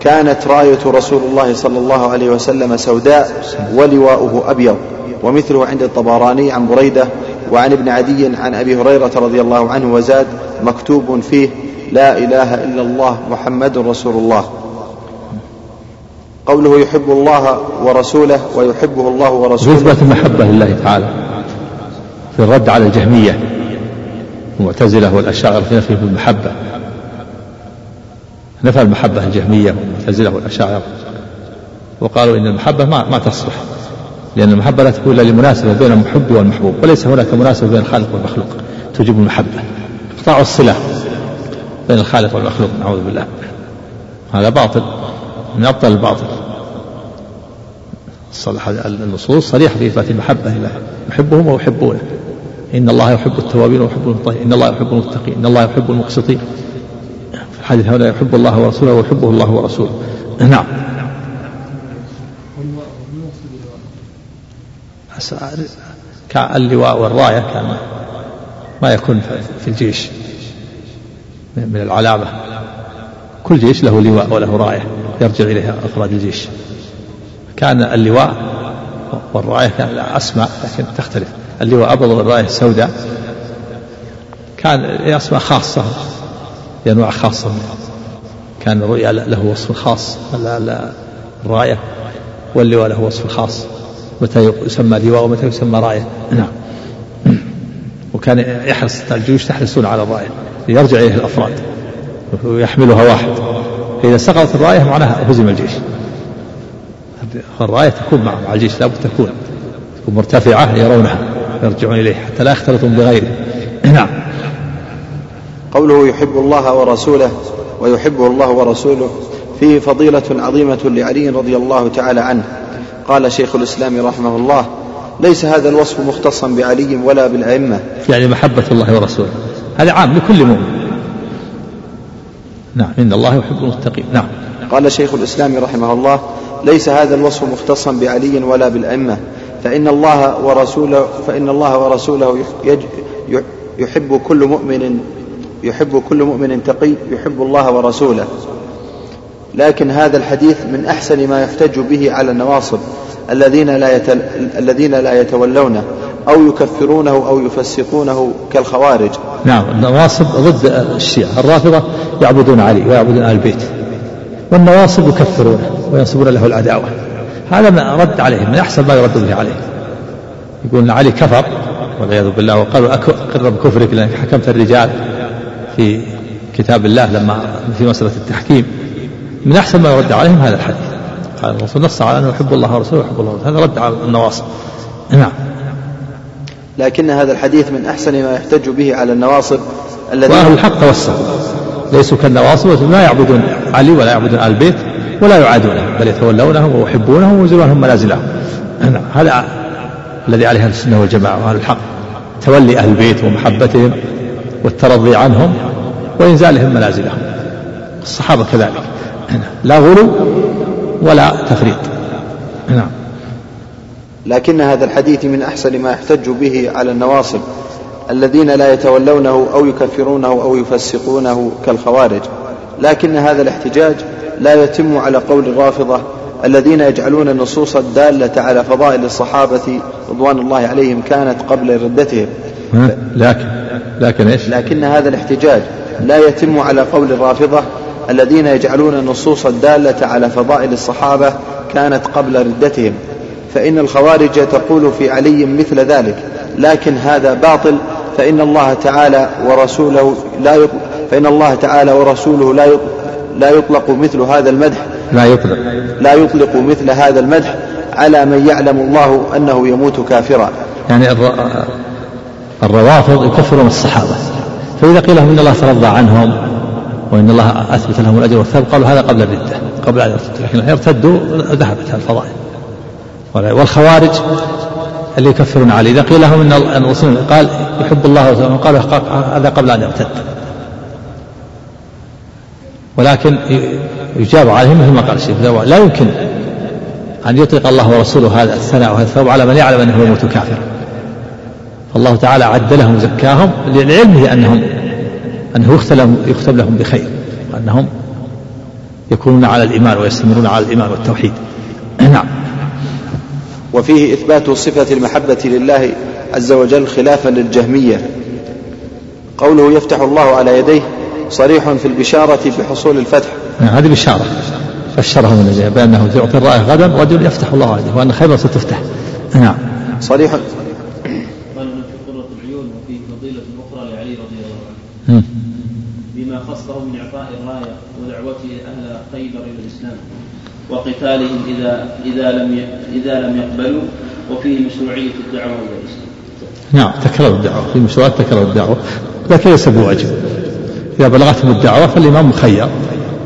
كانت راية رسول الله صلى الله عليه وسلم سوداء ولواؤه أبيض ومثله عند الطبراني عن بريدة وعن ابن عدي عن أبي هريرة رضي الله عنه وزاد مكتوب فيه لا إله إلا الله محمد رسول الله. قوله يحب الله ورسوله ويحبه الله ورسوله. إثبات المحبة لله تعالى في الرد على الجهمية. المعتزلة والأشاعرة في نفي المحبة. نفى المحبة الجهمية والمعتزلة والأشاعرة. وقالوا إن المحبة ما ما تصلح. لأن المحبة لا تكون إلا لمناسبة بين المحب والمحبوب وليس هناك مناسبة بين الخالق والمخلوق. توجب المحبة. إقطاع الصلة بين الخالق والمخلوق نعوذ بالله. هذا باطل من أبطل الباطل. النصوص صريحة في إثبات المحبة لله يحبهم ويحبونه. إن الله يحب التوابين ويحب المطهرين. إن الله يحب المتقين. إن الله يحب المقسطين. في الحديث هنا يحب الله ورسوله ويحبه الله ورسوله. نعم. اللواء والراية كان ما يكون في الجيش. من العلامة. كل جيش له لواء وله راية يرجع إليها أفراد الجيش. كان اللواء والراية كان أسماء لكن تختلف. اللواء أبيض والراية سوداء. كان أسماء خاصة لأنواع خاصة. كان الرؤيا له وصف خاص الراية واللواء له وصف خاص. متى يسمى لواء ومتى يسمى راية نعم. وكان يحرص الجيوش تحرصون على الراية ليرجع إليه الأفراد. ويحملها واحد. فإذا سقطت الراية معناها هزم الجيش. الراية تكون مع الجيش. لابد تكون. تكون مرتفعة يرونها. يرجعون إليه. حتى لا يختلطون بغيره. نعم. قوله يحب الله ورسوله ويحبه الله ورسوله فيه فضيلة عظيمة لعلي رضي الله تعالى عنه. قال شيخ الإسلام رحمه الله ليس هذا الوصف مختصا بعلي ولا بالأئمة. يعني محبة الله ورسوله. هذا عام لكل مؤمن. نعم إن الله يحب المتقين. نعم. قال شيخ الإسلام رحمه الله ليس هذا الوصف مختصا بعلي ولا بالأئمة. فإن الله ورسوله فإن الله ورسوله يحب كل مؤمن يحب كل مؤمن تقي يحب الله ورسوله. لكن هذا الحديث من أحسن ما يحتج به على النواصب الذين لا يتل... الذين لا يتولونه أو يكفرونه أو يفسقونه كالخوارج. نعم النواصب ضد الشيعة. الرافضة يعبدون علي ويعبدون آل البيت والنواصب يكفرونه وينصبون له العداوة. هذا ما رد عليهم من أحسن ما يرد به عليه يقول علي كفر والعياذ بالله وقالوا أقر بكفرك لأنك حكمت الرجال في كتاب الله لما في مسألة التحكيم. من أحسن ما يرد عليهم هذا الحديث. قال الرسول نص على أنه يحب الله ورسوله ويحب الله ورسوله. هذا رد على النواصب نعم. لكن هذا الحديث من أحسن ما يحتج به على النواصب الذين وأهل الحق توسطوا ليسوا كالنواصب لا يعبدون علي ولا يعبدون آل البيت ولا يعادونهم بل يتولونهم ويحبونهم وينزلونهم منازلهم. نعم. هذا الذي عليه السنة والجماعة وأهل الحق. تولي أهل البيت ومحبتهم والترضي عنهم وإنزالهم منازلهم. الصحابة كذلك. لا غلو ولا تفريط. نعم. لكن هذا الحديث من أحسن ما يحتج به على النواصب الذين لا يتولونه أو يكفرونه أو يفسقونه كالخوارج. لكن هذا الاحتجاج لا يتم على قول الرافضة الذين يجعلون النصوص الدالة على فضائل الصحابة رضوان الله عليهم كانت قبل ردتهم. لكن لكن إيش؟ لكن هذا الاحتجاج لا يتم على قول الرافضة الذين يجعلون النصوص الدالة على فضائل الصحابة كانت قبل ردتهم. فإن الخوارج تقول في علي مثل ذلك لكن هذا باطل. فإن الله تعالى ورسوله لا يطلق فإن الله تعالى ورسوله لا يطلق لا يطلق مثل هذا المدح. لا يطلق. لا يطلق مثل هذا المدح على من يعلم الله أنه يموت كافرا. يعني الروافض يكفرون الصحابة. فإذا قيل لهم إن الله ترضى عنهم وإن الله أثبت لهم الأجر والثواب قالوا هذا قبل الردة قبل أن يرتدوا لكن يرتدوا ذهبت الفضائل. والخوارج اللي يكفرون علي إذا قيل لهم أن الرسول قال يحب الله ورسوله قال هذا قبل أن يرتد. ولكن يجاب عليهم مثل ما قال الشيخ لا يمكن أن يطلق الله ورسوله هذا الثناء وهذا الثوب على من يعلم أنه يموت كافرا الله تعالى عد لهم زكاهم لعلمه أنهم أنه يختم لهم بخير وأنهم يكونون على الإيمان ويستمرون على الإيمان والتوحيد. نعم. وفيه إثبات صفة المحبة لله عز وجل خلافا للجهمية. قوله يفتح الله على يديه صريح في البشارة بحصول الفتح. نعم هذه بشارة. بشرهم النبي بأنه يعطي الرائع غدا رجل يفتح الله عليه وأن خيبر ستفتح. نعم. صريح قال في قرة العيون وفيه فضيلة أخرى لعلي رضي الله عنه بما خصه من إعطاء الراية ودعوته أهل خيبر إلى الإسلام وقتالهم إذا إذا لم إذا لم يقبلوا وفيه مشروعية الدعوة إلى الإسلام. نعم تكرر الدعوة. في مشروعات تكرر الدعوة. لكن ليس بواجب. إذا بلغتهم الدعوة فالإمام مخير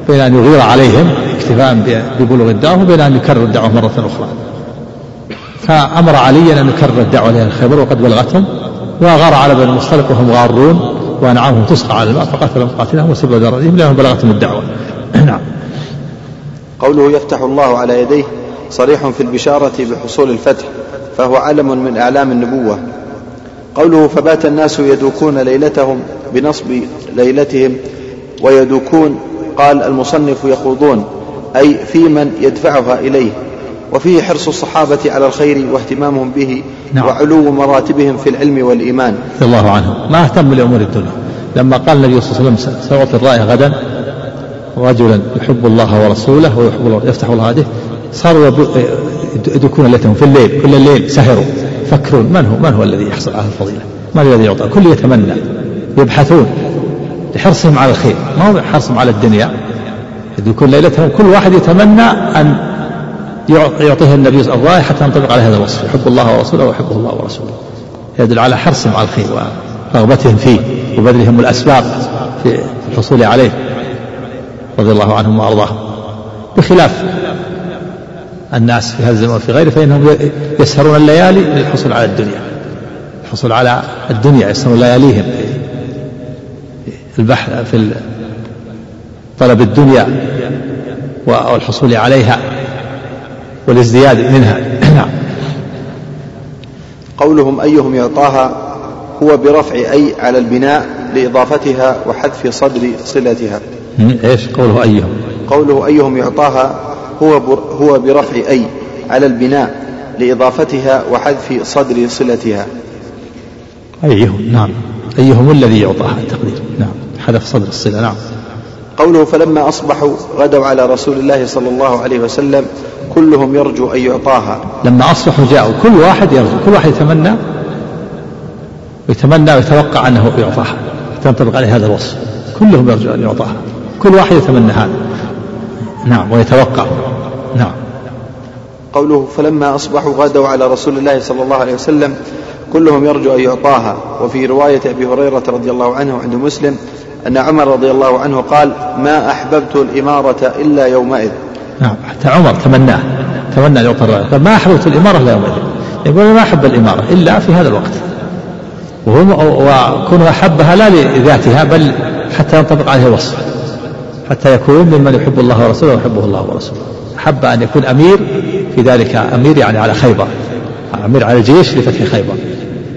بين أن يغير عليهم اكتفاء ببلوغ الدعوة وبين أن يكرر الدعوة مرة أخرى. فأمر عليا أن يكرر الدعوة لأهل خيبر وقد بلغتهم وغار على بني المصطلق وهم غارون وأنعامهم تسقى على الماء فقاتلهم قاتلهم وسب درجهم لأنهم بلغتهم الدعوة. نعم. قوله يفتح الله على يديه صريح في البشارة بحصول الفتح فهو علم من أعلام النبوة. قوله فبات الناس يدوكون ليلتهم بنصب ليلتهم ويدوكون قال المصنف يخوضون أي في من يدفعها إليه. وفيه حرص الصحابة على الخير واهتمامهم به نعم. وعلو مراتبهم في العلم والإيمان. رضي الله عنهم. ما اهتم لأمور الدنيا. لما قال النبي صلى الله عليه وسلم سيعطي الرائع غدا رجلا يحب الله ورسوله ويحب الله يفتح الله هذه. صاروا يدركون ليلتهم في الليل. كل الليل سهروا. يفكرون من هو من هو الذي يحصل على الفضيلة؟ من الذي يعطى؟ كل يتمنى. يبحثون لحرصهم على الخير. ما هو حرصهم على الدنيا؟ يدركون ليلتهم. كل واحد يتمنى أن يعطيه النبي الرائع حتى ينطبق على هذا الوصف. يحب الله ورسوله ويحبه الله ورسوله. يدل على حرصهم على الخير ورغبتهم فيه وبذلهم الأسباب في الحصول عليه. رضي الله عنهم وأرضاهم بخلاف الناس في هذا الزمان وفي غيره فإنهم يسهرون الليالي للحصول على الدنيا. الحصول على الدنيا يسهرون لياليهم. البحث في طلب الدنيا والحصول عليها والازدياد منها. نعم. قولهم أيهم يعطاها هو برفع أي على البناء لإضافتها وحذف صدر صلتها. إيش قوله أيهم؟ قوله أيهم يعطاها هو هو برفع أي على البناء لإضافتها وحذف صدر صلتها. أيهم نعم. أيهم الذي يعطاها التقدير نعم. حذف صدر الصلة نعم. قوله فلما أصبحوا غدوا على رسول الله صلى الله عليه وسلم كلهم يرجو أن يعطاها. لما أصبحوا جاءوا كل واحد يرجو كل واحد يتمنى ويتمنى ويتوقع أنه يعطاها تنطبق عليه هذا الوصف. كلهم يرجو أن يعطاها. كل واحد يتمنى هذا. نعم ويتوقع. نعم. قوله فلما أصبحوا غدوا على رسول الله صلى الله عليه وسلم كلهم يرجو أن يعطاها. وفي رواية أبي هريرة رضي الله عنه عند مسلم أن عمر رضي الله عنه قال ما أحببت الإمارة إلا يومئذ. نعم حتى عمر تمناه. تمنى أن يعطى ما أحببت الإمارة إلا يومئذ. يقول ما أحب الإمارة إلا في هذا الوقت. وكون أحبها لا لذاتها بل حتى ينطبق عليه الوصف. حتى يكون ممن يحب الله ورسوله ويحبه الله ورسوله. أحب أن يكون أمير في ذلك أمير يعني على خيبر أمير على الجيش لفتح خيبر.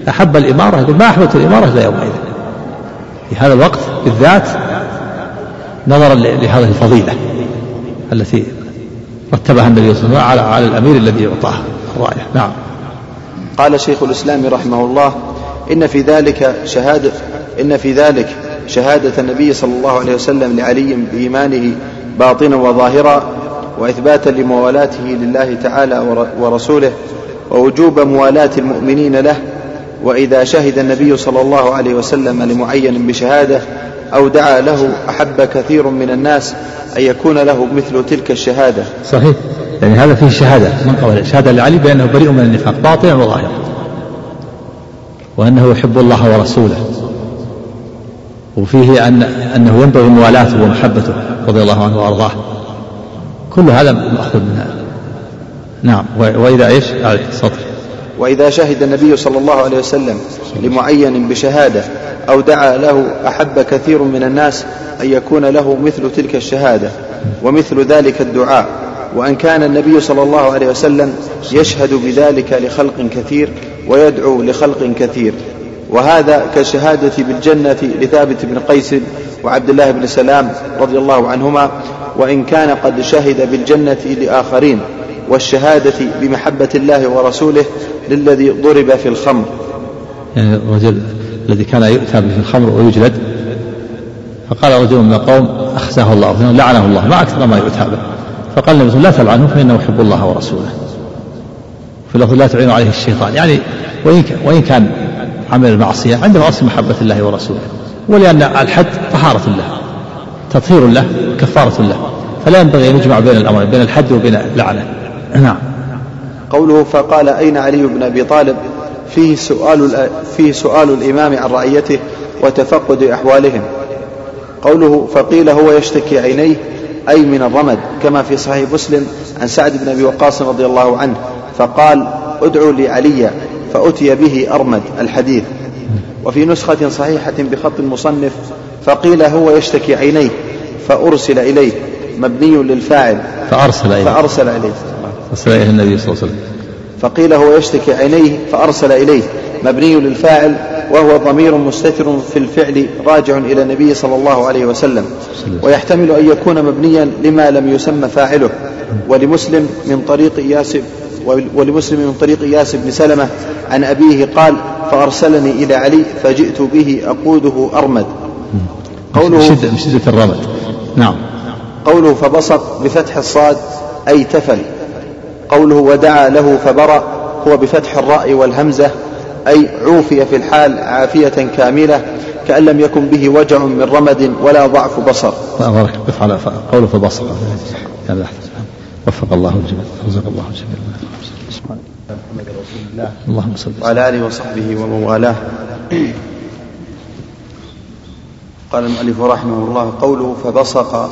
أحب الإمارة يقول ما أحببت الإمارة إلا يومئذ. في هذا الوقت بالذات نظرا لهذه الفضيلة التي رتبها النبي صلى الله عليه وسلم على على الأمير الذي يعطاه الراية نعم. قال شيخ الإسلام رحمه الله إن في ذلك شهادة إن في ذلك شهادة النبي صلى الله عليه وسلم لعلي بإيمانه باطنا وظاهرا وإثباتا لموالاته لله تعالى ورسوله ووجوب موالاة المؤمنين له وإذا شهد النبي صلى الله عليه وسلم لمعين بشهادة أو دعا له أحب كثير من الناس أن يكون له مثل تلك الشهادة. صحيح. يعني هذا فيه شهادة من قبل. شهادة لعلي بأنه بريء من النفاق باطنا وظاهرا وأنه يحب الله ورسوله. وفيه أن أنه ينبغي موالاته ومحبته رضي الله عنه وأرضاه. كل هذا مأخوذ منها. نعم وإذا إيش؟ سطر وإذا شهد النبي صلى الله عليه وسلم لمعين بشهادة أو دعا له أحب كثير من الناس أن يكون له مثل تلك الشهادة ومثل ذلك الدعاء. وأن كان النبي صلى الله عليه وسلم يشهد بذلك لخلق كثير ويدعو لخلق كثير. وهذا كشهادة بالجنة لثابت بن قيس وعبد الله بن سلام رضي الله عنهما وإن كان قد شهد بالجنة لآخرين والشهادة بمحبة الله ورسوله للذي ضرب في الخمر. يعني الرجل الذي كان يؤتى في الخمر ويجلد فقال رجل من القوم أخزاه الله لعنه الله ما أكثر ما يؤتى به. فقال النبي لا تلعنه فإنه يحب الله ورسوله. في لا تعين عليه الشيطان يعني وإن وإن كان عمل المعصية عنده أصل محبة الله ورسوله. ولأن الحد طهارة له تطهير له كفارة له. فلا ينبغي أن يجمع بين الأمرين بين الحد وبين اللعنة نعم. قوله فقال أين علي بن أبي طالب؟ فيه سؤال فيه سؤال الإمام عن رعيته وتفقد أحوالهم. قوله فقيل هو يشتكي عينيه أي من الرمد كما في صحيح مسلم عن سعد بن أبي وقاص رضي الله عنه فقال ادعوا لي عليا فأتي به أرمد الحديث. وفي نسخة صحيحة بخط المصنف فقيل هو يشتكي عينيه فأرسل إليه مبني للفاعل. فأرسل إليه. فأرسل إليه. أرسل إليه النبي صلى الله عليه وسلم. فقيل هو يشتكي عينيه فأرسل إليه مبني للفاعل وهو ضمير مستتر في الفعل راجع إلى النبي صلى الله عليه وسلم. ويحتمل أن يكون مبنيا لما لم يسمى فاعله ولمسلم من طريق إياس ولمسلم من طريق إياس بن سلمة عن أبيه قال فأرسلني إلى علي فجئت به أقوده أرمد. قوله شدة, شدة الرمد. نعم. قوله فبصق بفتح الصاد أي تفل. قوله ودعا له فبرأ هو بفتح الراء والهمزة أي عوفي في الحال عافية كاملة كأن لم يكن به وجع من رمد ولا ضعف بصر. بارك على قوله فبصر وفق الله الجميع. رزق الله الجميع. محمد رسول الله اللهم صل وعلى آله وصحبه ومن والاه. قال المؤلف رحمه الله قوله فبصق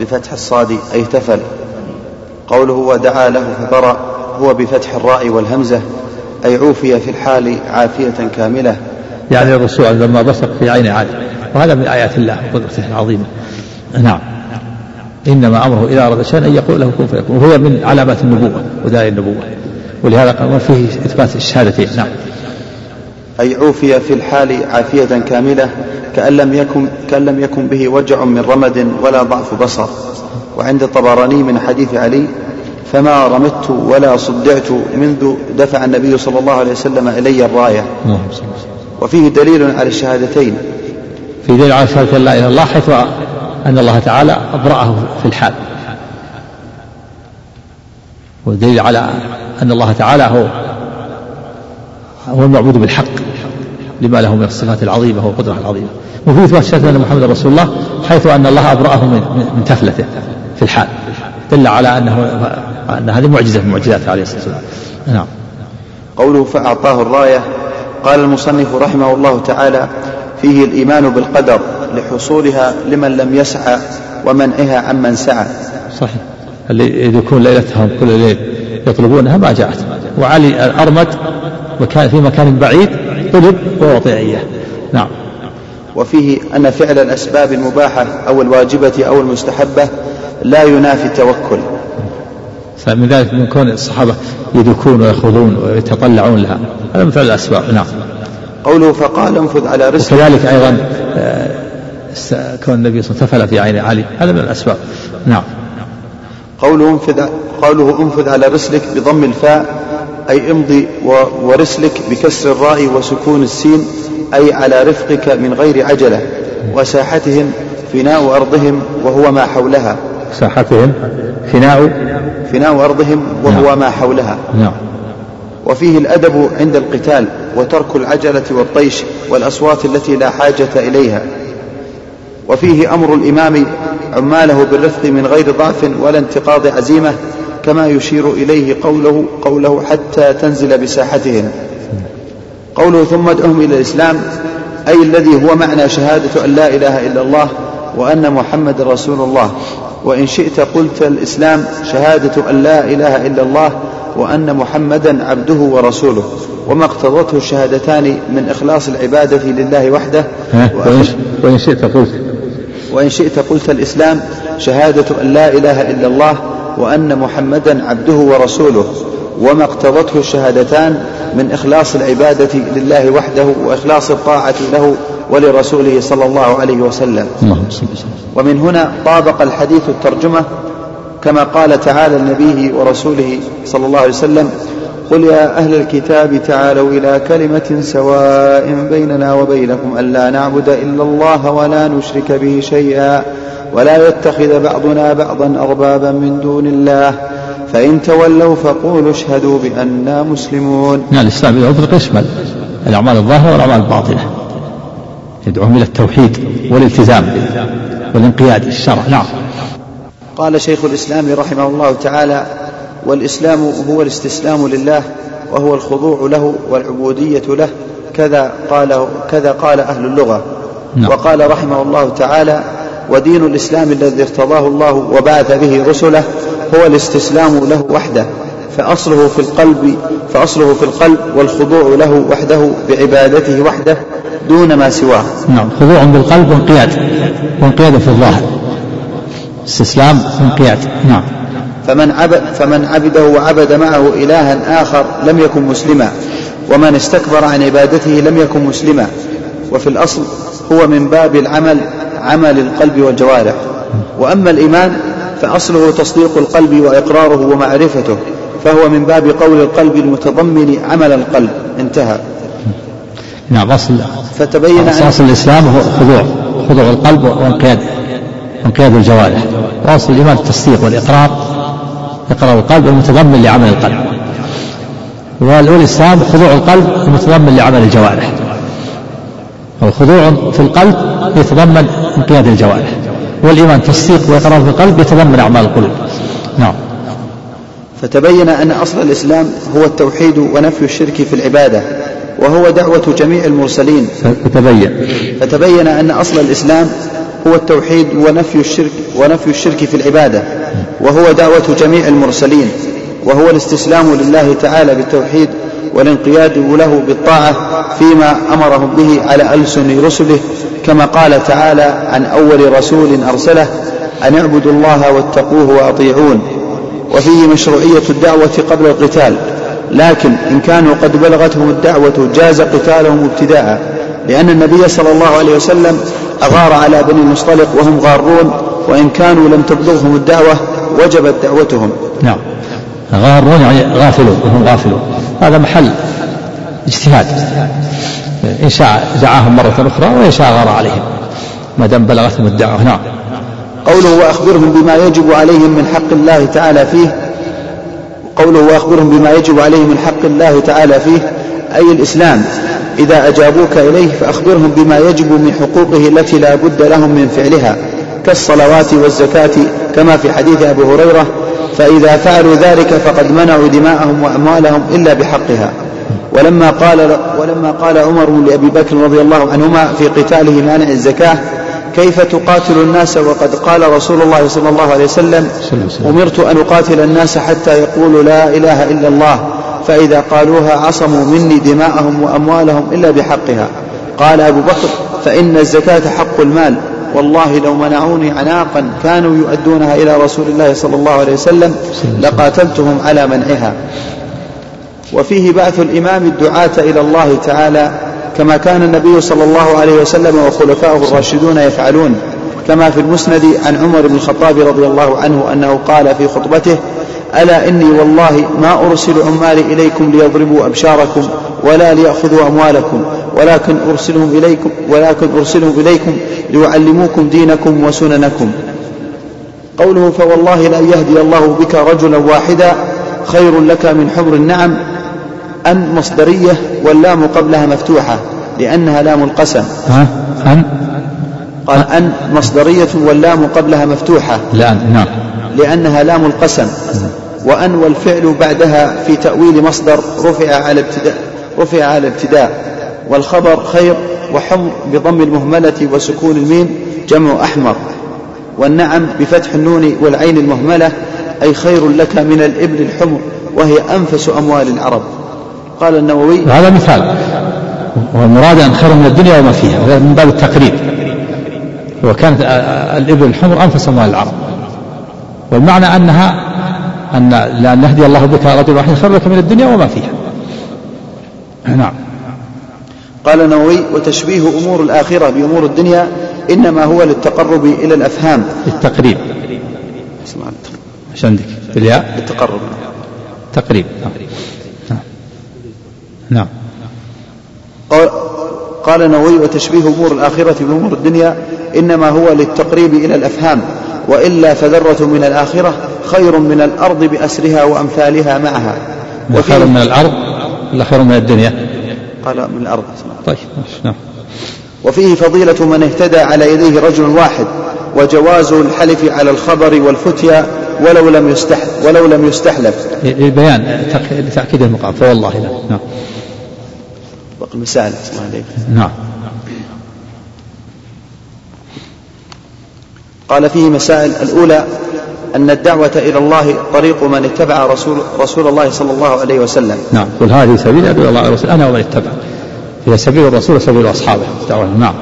بفتح الصاد أي تفل قوله ودعا له فبرأ هو بفتح الراء والهمزة أي عوفي في الحال عافية كاملة. يعني الرسول لما بصق في عين عاد وهذا من آيات الله وقدرته العظيمة. نعم. إنما أمره إذا أراد شيئا أن يقول له كن فيكون. وهو من علامات النبوة وداعي النبوة. ولهذا قال فيه إثبات الشهادتين نعم. أي عوفي في الحال عافية كاملة كأن لم يكن كأن لم يكن به وجع من رمد ولا ضعف بصر. وعند الطبراني من حديث علي فما رمدت ولا صدعت منذ دفع النبي صلى الله عليه وسلم إلي الراية. وفيه دليل على الشهادتين. في دليل على شهادة لا إله إلا الله حيث أن الله تعالى أبرأه في الحال. ودليل على أن الله تعالى هو هو المعبود بالحق لما له من الصفات العظيمة والقدرة العظيمة. وفي إثبات شهادة أن محمد رسول الله حيث أن الله أبرأه من, من تفلته في الحال. دل على أنه أن هذه معجزة من معجزاته عليه الصلاة والسلام. نعم. قوله فأعطاه الراية قال المصنف رحمه الله تعالى فيه الإيمان بالقدر لحصولها لمن لم يسعى ومنعها عمن سعى. صحيح. اللي يكون ليلتهم كل ليل يطلبونها ما جاءت. وعلي الأرمد وكان في مكان بعيد طلب وأعطي إياه نعم. وفيه أن فعل الأسباب المباحة أو الواجبة أو المستحبة لا ينافي التوكل. من ذلك من كون الصحابة يدكون ويخوضون ويتطلعون لها. هذا من فعل الأسباب. نعم. قوله فقال انفذ على رزقك. وكذلك أيضا آه، كون النبي صلى الله عليه وسلم تفل في عين علي. هذا من الأسباب. نعم. قوله انفذ قوله انفذ على رسلك بضم الفاء أي امضي ورسلك بكسر الراء وسكون السين أي على رفقك من غير عجلة وساحتهم فناء أرضهم وهو ما حولها. ساحتهم فناء فناء أرضهم وهو نعم. ما حولها. نعم. وفيه الأدب عند القتال وترك العجلة والطيش والأصوات التي لا حاجة إليها. وفيه أمر الإمام عماله بالرفق من غير ضعف ولا انتقاض عزيمة كما يشير إليه قوله قوله حتى تنزل بساحتهم قوله ثم ادعهم إلى الإسلام أي الذي هو معنى شهادة أن لا إله إلا الله وأن محمد رسول الله. وإن شئت قلت الإسلام شهادة أن لا إله إلا الله وأن محمدا عبده ورسوله وما اقتضته الشهادتان من إخلاص العبادة لله وحده. وإن شئت قلت. وإن شئت قلت الإسلام شهادة أن لا إله إلا الله وأن محمدا عبده ورسوله وما اقتضته الشهادتان من إخلاص العبادة لله وحده وإخلاص الطاعة له ولرسوله صلى الله عليه وسلم. ومن هنا طابق الحديث الترجمة كما قال تعالى لنبيه ورسوله صلى الله عليه وسلم قل يا أهل الكتاب تعالوا إلى كلمة سواء بيننا وبينكم ألا نعبد إلا الله ولا نشرك به شيئا ولا يتخذ بعضنا بعضا أربابا من دون الله. فإن تولوا فقولوا اشهدوا بأننا مسلمون. نعم الإسلام يطلق يشمل الأعمال الظاهرة والأعمال الباطنة. يدعوهم إلى التوحيد والالتزام والانقياد للشرع نعم. قال شيخ الإسلام رحمه الله تعالى والإسلام هو الاستسلام لله وهو الخضوع له والعبودية له. كذا قال كذا قال أهل اللغة. نعم. وقال رحمه الله تعالى ودين الإسلام الذي ارتضاه الله وبعث به رسله هو الاستسلام له وحده فأصله في القلب فأصله في القلب والخضوع له وحده بعبادته وحده دون ما سواه. نعم خضوع بالقلب وانقياد وانقياد في الظاهر. استسلام وانقياد نعم. فمن عبد فمن عبده وعبد معه إلها آخر لم يكن مسلما ومن استكبر عن عبادته لم يكن مسلما وفي الأصل هو من باب العمل عمل القلب والجوارح وأما الإيمان فأصله تصديق القلب وإقراره ومعرفته فهو من باب قول القلب المتضمن عمل القلب. انتهى. نعم أصل فتبين أصل, أصل الإسلام هو خضوع خضوع القلب وانقياد انقياد الجوارح. وأصل الإيمان التصديق والإقرار إقرار القلب المتضمن لعمل القلب. والإسلام خضوع القلب المتضمن لعمل الجوارح. الخضوع في القلب يتضمن انقياد الجوارح والإيمان تصديق وإقرار في القلب يتضمن أعمال القلوب. نعم. فتبين أن أصل الإسلام هو التوحيد ونفي الشرك في العبادة وهو دعوة جميع المرسلين. فتبين. فتبين أن أصل الإسلام هو التوحيد ونفي الشرك ونفي الشرك في العبادة وهو دعوة جميع المرسلين وهو الاستسلام لله تعالى بالتوحيد والانقياد له بالطاعة فيما أمرهم به على ألسن رسله كما قال تعالى عن أول رسول أرسله أن اعبدوا الله واتقوه وأطيعون وفيه مشروعية الدعوة قبل القتال لكن إن كانوا قد بلغتهم الدعوة جاز قتالهم ابتداء لأن النبي صلى الله عليه وسلم أغار على بني المصطلق وهم غارون وإن كانوا لم تبلغهم الدعوة وجبت دعوتهم. نعم. غارون يعني غافلون وهم غافلون. هذا محل اجتهاد. إن شاء دعاهم مرة أخرى وإن شاء غار عليهم. ما دام بلغتهم الدعوة نعم. قوله وأخبرهم بما يجب عليهم من حق الله تعالى فيه قوله وأخبرهم بما يجب عليهم من حق الله تعالى فيه أي الإسلام إذا أجابوك إليه فأخبرهم بما يجب من حقوقه التي لا بد لهم من فعلها كالصلوات والزكاة كما في حديث أبي هريرة فإذا فعلوا ذلك فقد منعوا دماءهم وأموالهم إلا بحقها. ولما قال ولما قال عمر لأبي بكر رضي الله عنهما في قتاله مانع الزكاة كيف تقاتل الناس وقد قال رسول الله صلى الله عليه وسلم أمرت أن أقاتل الناس حتى يقولوا لا إله إلا الله فإذا قالوها عصموا مني دماءهم وأموالهم إلا بحقها. قال أبو بكر فإن الزكاة حق المال. والله لو منعوني عناقا كانوا يؤدونها إلى رسول الله صلى الله عليه وسلم لقاتلتهم على منعها. وفيه بعث الإمام الدعاة إلى الله تعالى كما كان النبي صلى الله عليه وسلم وخلفائه الراشدون يفعلون كما في المسند عن عمر بن الخطاب رضي الله عنه أنه قال في خطبته ألا إني والله ما أرسل عمالي إليكم ليضربوا أبشاركم ولا ليأخذوا أموالكم ولكن أرسلهم إليكم ولكن أرسلهم إليكم ليعلموكم دينكم وسننكم. قوله فوالله لأن يهدي الله بك رجلا واحدا خير لك من حمر النعم أن مصدرية واللام قبلها مفتوحة لأنها لام القسم ها؟ أن؟ قال أن مصدرية واللام قبلها مفتوحة. لأن نعم. لأنها لام القسم. وأن والفعل بعدها في تأويل مصدر رفع على ابتداء رفع على ابتداء والخبر خير وحمر بضم المهملة وسكون الميم جمع أحمر. والنعم بفتح النون والعين المهملة أي خير لك من الإبل الحمر وهي أنفس أموال العرب. قال النووي هذا مثال. والمراد أن خير من الدنيا وما فيها من باب التقريب. وكانت الإبل الحمر أنفس أموال العرب. والمعنى أنها أن لأن يهدي الله بك رجل واحد خير لك من الدنيا وما فيها. نعم. قال النووي وتشبيه أمور الآخرة بأمور الدنيا إنما هو للتقرب إلى الأفهام. للتقريب. إيش عندك؟ بالياء للتقرب. تقريب. نعم. نعم قال قال النووي وتشبيه أمور الآخرة بأمور الدنيا إنما هو للتقريب إلى الأفهام وإلا فذرة من الآخرة خير من الأرض بأسرها وأمثالها معها. خير من الأرض ولا خير من الدنيا. قال من الأرض. طيب نعم. وفيه فضيلة من اهتدى على يديه رجل واحد وجواز الحلف على الخبر والفتيا ولو لم يستح ولو لم يستحلف. للبيان لتأكيد المقام. فوالله لا نعم. باقي المسائل نعم. قال فيه مسائل الأولى أن الدعوة إلى الله طريق من اتبع رسول, رسول الله صلى الله عليه وسلم. نعم. قل هذه سبيل أدعو الله رسول أنا ومن اتبع. هي سبيل الرسول وسبيل أصحابه. نعم.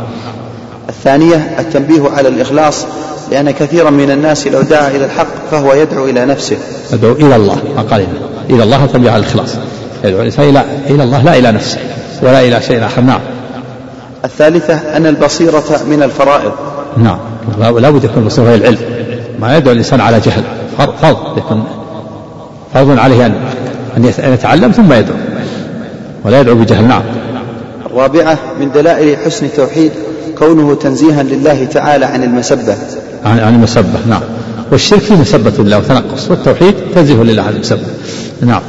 الثانية التنبيه على الإخلاص لأن كثيرا من الناس لو دعا إلى الحق فهو يدعو إلى نفسه. يدعو إلى الله. ما قال إلى الله تنبيه على الإخلاص. يدعو الإنسان إلى إلى الله لا إلى نفسه. ولا إلى شيء آخر. نعم. الثالثة أن البصيرة من الفرائض. نعم. لا بد يكون البصيرة هي العلم. ما يدعو الإنسان على جهل فرض يكون فرض عليه أن أن يتعلم ثم يدعو. ولا يدعو بجهل نعم. الرابعة من دلائل حسن التوحيد كونه تنزيها لله تعالى عن المسبة. عن, عن المسبة نعم. والشرك فيه مسبة لله وتنقص والتوحيد تنزيه لله عن المسبة. نعم.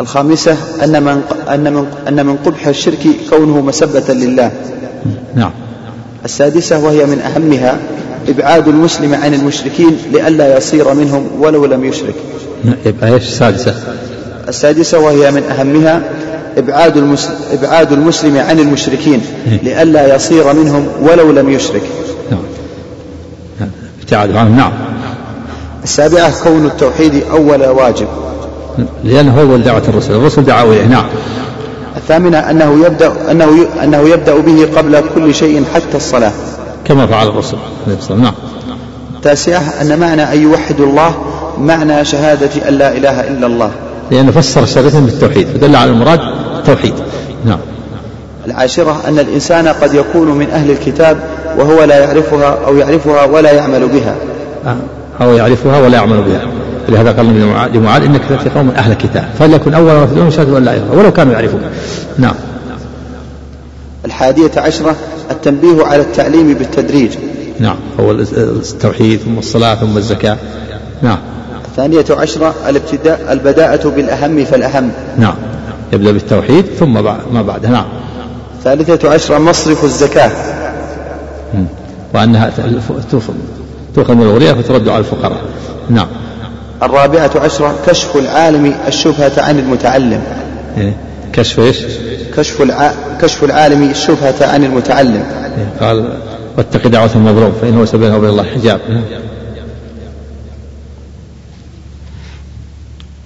الخامسة أن من أن من أن من قبح الشرك كونه مسبة لله. نعم. السادسة وهي من أهمها إبعاد المسلم عن المشركين لئلا يصير منهم ولو لم يشرك. يبقى إيش السادسة؟ السادسة وهي من أهمها إبعاد المسلم, إبعاد المسلم عن المشركين لئلا يصير منهم ولو لم يشرك. نعم. ابتعاد عنهم نعم. السابعة كون التوحيد أول واجب. لأنه هو دعوة الرسل. الرسل دعوا إليه. نعم. الثامنة أنه يبدأ أنه أنه يبدأ به قبل كل شيء حتى الصلاة. كما فعل الرسول عليه الصلاة نعم. التاسعة أن معنى أن يوحدوا الله معنى شهادة أن لا إله إلا الله. لأنه فسر شهادتهم بالتوحيد فدل على المراد التوحيد نعم. العاشرة أن الإنسان قد يكون من أهل الكتاب وهو لا يعرفها أو يعرفها ولا يعمل بها. أو يعرفها ولا يعمل بها. لهذا قال لمعاذ إنك في قوم أهل الكتاب. فليكن أول ما تدعون شهاده أن لا إله ولو كانوا يعرفون. نعم. الحادية عشرة التنبيه على التعليم بالتدريج. نعم هو التوحيد ثم الصلاة ثم الزكاة. نعم. الثانية عشرة الابتداء البداءة بالأهم فالأهم. نعم. يبدأ بالتوحيد ثم ما بعده. نعم. الثالثة عشرة مصرف الزكاة. وأنها تؤخذ من الغرية فترد على الفقراء. نعم. الرابعة عشرة كشف العالم الشبهة عن المتعلم. إيه؟ كشف إيش؟ كشف الع... كشف العالم الشبهة عن المتعلم؟ قال واتق دعوة المظلوم فإنه سبيله وبين الله حجاب.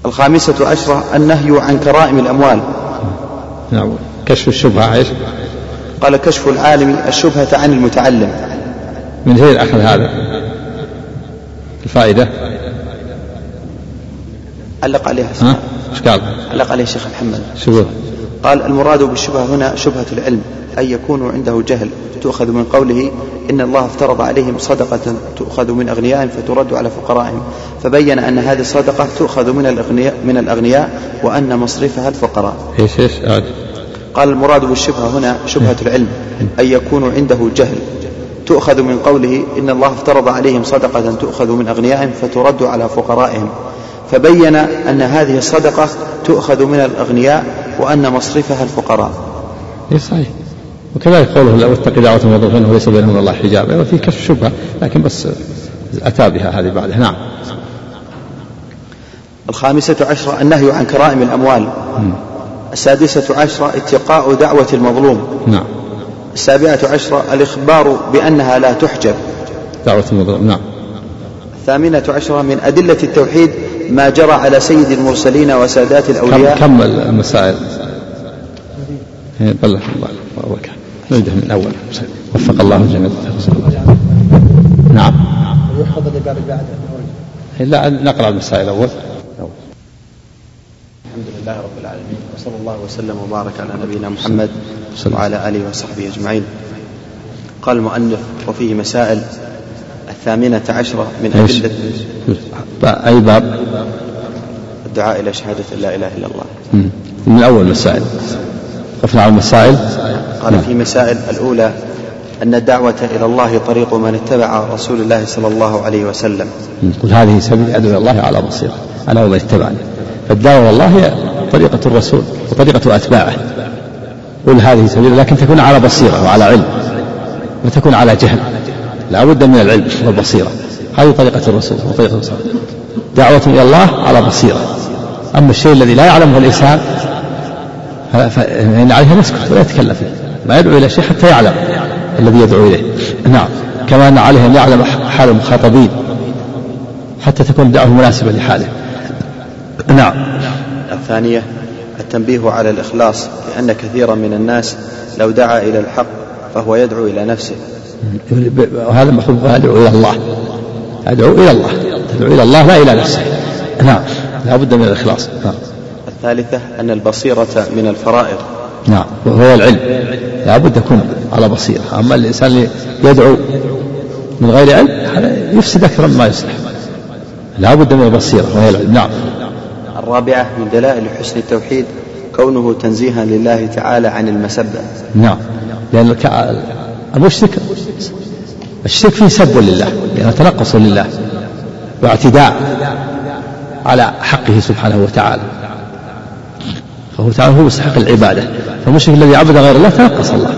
الخامسة عشرة النهي عن كرائم الأموال. نعم. كشف الشبهة إيش؟ قال كشف العالم الشبهة عن المتعلم. من فين أخذ هذا؟ الفائدة؟ علق عليها؟ علق عليه الشيخ محمد. شبهة. قال المراد بالشبهة هنا شبهة العلم أن يكون عنده جهل تؤخذ من قوله إن الله افترض عليهم صدقة تؤخذ من أغنيائهم فترد على فقرائهم فبين أن هذه الصدقة تؤخذ من الأغنياء من الأغنياء وأن مصرفها الفقراء. إيش إيش؟ قال المراد بالشبهة هنا شبهة العلم أن يكون عنده جهل تؤخذ من قوله إن الله افترض عليهم صدقة تؤخذ من أغنيائهم فترد على فقرائهم فبين أن هذه الصدقة تؤخذ من الأغنياء وأن مصرفها الفقراء. اي صحيح. وكذلك قوله لو اتق دعوة المظلوم فإنه ليس بينهم الله حجاب أيوة في كشف شبهة لكن بس أتى بها هذه بعدها نعم. الخامسة عشرة النهي عن كرائم الأموال. السادسة عشرة اتقاء دعوة المظلوم. نعم. السابعة عشرة الإخبار بأنها لا تحجب. دعوة المظلوم نعم. الثامنة عشرة من أدلة التوحيد ما جرى على سيد المرسلين وسادات الأولياء. كم المسائل؟ بلغ الله وبركاته نبدأ من الأول. وفق الله الجميع. نعم. بعد لا نقرأ المسائل الأول الحمد لله رب العالمين وصلى الله وسلم وبارك على نبينا محمد وعلى آله وصحبه أجمعين. قال المؤلف وفيه مسائل الثامنة عشرة من أدلة أي باب؟ الدعاء إلى شهادة لا إله إلا الله. من أول مسائل. قفنا على المسائل. قال نعم. في مسائل الأولى أن الدعوة إلى الله طريق من اتبع رسول الله صلى الله عليه وسلم. قل هذه سبيل أدعو إلى الله على بصيرة أنا ومن اتبعني. فالدعوة إلى الله هي طريقة الرسول وطريقة أتباعه. قل هذه سبيل لكن تكون على بصيرة وعلى علم وتكون على جهل. لا بد من العلم والبصيرة هذه طريقة الرسول وطريقة الرسول. دعوة إلى الله على بصيرة. أما الشيء الذي لا يعلمه الإنسان فإن عليه أن يسكت ولا يتكلم فيه ما يدعو إلى شيء حتى يعلم الذي يدعو إليه. نعم. كما أن عليه أن يعلم حال المخاطبين حتى تكون الدعوة مناسبة لحاله. نعم. الثانية التنبيه على الإخلاص لأن كثيرا من الناس لو دعا إلى الحق فهو يدعو إلى نفسه. وهذا المفروض يدعو إلى الله. يدعو إلى الله. تدعو إلى الله لا إلى نفسه. نعم. لا بد من الإخلاص. نعم. الثالثة أن البصيرة من الفرائض. نعم. وهو العلم. لا بد يكون على بصيرة. أما الإنسان اللي يدعو من غير علم هذا يفسد أكثر مما يصلح. لا بد من البصيرة. وهي العلم. نعم. الرابعة من دلائل حسن التوحيد كونه تنزيها لله تعالى عن المسبة. نعم. لأن المشرك الشرك فيه سب لله لأنه تنقص لله واعتداء على حقه سبحانه وتعالى. فهو تعالى هو مستحق العبادة. فالمشرك الذي عبد غير الله تنقص الله.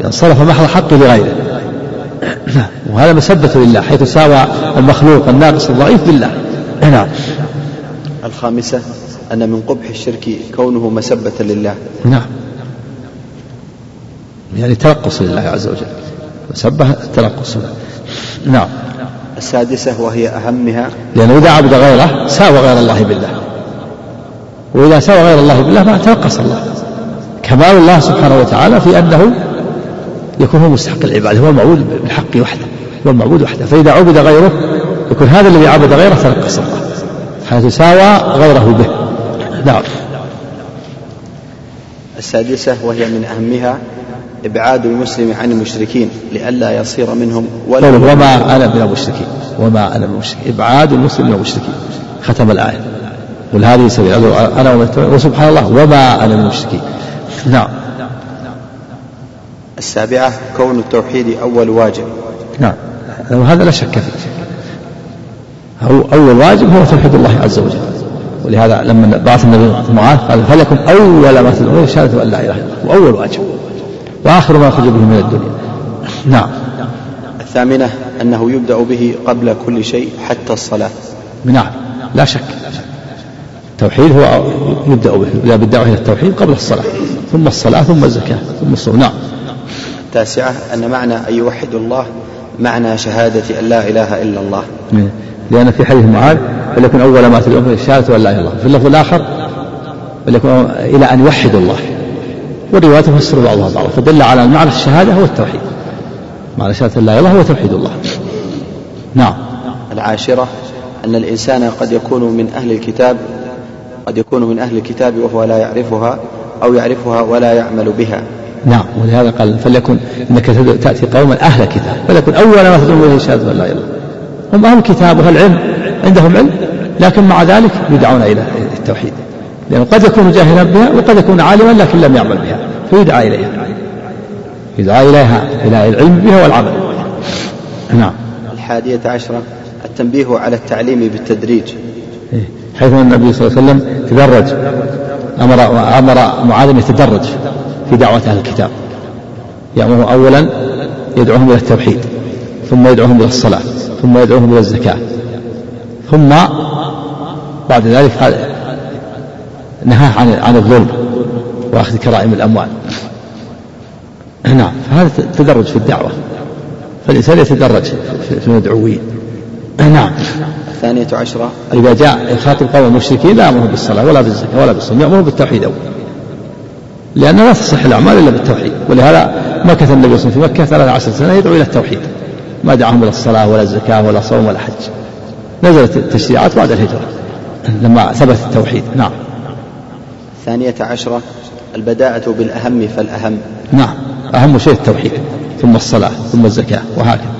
يعني صرف محض حقه لغيره. وهذا مسبة لله حيث ساوى المخلوق الناقص الضعيف بالله. نعم. الخامسة أن من قبح الشرك كونه مسبة لله. نعم. يعني تنقص لله عز وجل. مسبة تنقص نعم. السادسة وهي أهمها لأنه إذا عبد غيره ساوى غير الله بالله. وإذا سوى غير الله بالله ما تنقص الله. كمال الله سبحانه وتعالى في أنه يكون هو مستحق العبادة هو المعبود بالحق وحده هو المعبود وحده. فإذا عبد غيره يكون هذا الذي عبد غيره تنقص الله. حيث ساوى غيره به. نعم. السادسة وهي من أهمها إبعاد المسلم عن المشركين لئلا يصير منهم ولا وما أنا من المشركين وما أنا من المشركين. إبعاد المسلم من المشركين. ختم الآية. قل هذه سبيل. أنا وسبحان الله وما أنا من المشركين. نعم. السابعة كون التوحيد أول واجب. نعم. وهذا لا شك فيه. هو أول واجب هو توحيد الله عز وجل. ولهذا لما بعث النبي معاذ قال فليكن أول ما تدعون؟ شهادة أن لا إله إلا الله. وأول واجب. وآخر ما يخرج به من الدنيا. نعم. الثامنة أنه يبدأ به قبل كل شيء حتى الصلاة. نعم. لا شك. التوحيد هو يبدأ به. يبدأ بالدعوة إلى التوحيد قبل الصلاة. ثم الصلاة ثم الزكاة ثم الصوم. نعم. التاسعة أن معنى أن يوحد الله معنى شهادة أن لا إله إلا الله. لأن في حديث معاذ فليكن أول ما تدعون به شهادة أن لا إله إلا الله. في اللفظ الآخر فليكن إلى أن يوحدوا الله. والروايات تفسر بعضها بعضا فدل على أن معنى الشهادة هو التوحيد. معنى شهادة لا إله هو توحيد الله. نعم. العاشرة أن الإنسان قد يكون من أهل الكتاب قد يكون من أهل الكتاب وهو لا يعرفها أو يعرفها ولا يعمل بها. نعم. ولهذا قال فليكن إنك تأتي قوما أهل الكتاب فليكن أول ما تدعو إليه شهادة لا إله إلا هم أهل الكتاب وأهل العلم عندهم علم لكن مع ذلك يدعون إلى التوحيد. لأنه قد يكون جاهلا بها وقد يكون عالما لكن لم يعمل بها. فيدعى إليها. يدعى إليها إلى العلم بها والعمل. نعم. الحادية عشرة التنبيه على التعليم بالتدريج. إيه. حيث أن النبي صلى الله عليه وسلم تدرج. أمر أمر معاذ أن يتدرج في دعوة أهل الكتاب. يأمره أولا يدعوهم إلى التوحيد ثم يدعوهم إلى الصلاة ثم يدعوهم إلى الزكاة ثم بعد ذلك نهاه عن عن الظلم. وأخذ كرائم الأموال. نعم فهذا تدرج في الدعوة. فالإنسان يتدرج في المدعوين. نعم. الثانية عشرة. إذا جاء يخاطب قوم المشركين لا يأمره بالصلاة ولا بالزكاة ولا بالصوم يأمره بالتوحيد أول. لأن لا تصح الأعمال إلا بالتوحيد. ولهذا مكث النبي صلى الله عليه وسلم في مكة 13 سنة يدعو إلى التوحيد. ما دعاهم إلى الصلاة ولا الزكاة ولا صوم ولا حج. نزلت التشريعات بعد الهجرة لما ثبت التوحيد. نعم. الثانية عشرة. البداءة بالأهم فالأهم. نعم أهم شيء التوحيد ثم الصلاة ثم الزكاة وهكذا.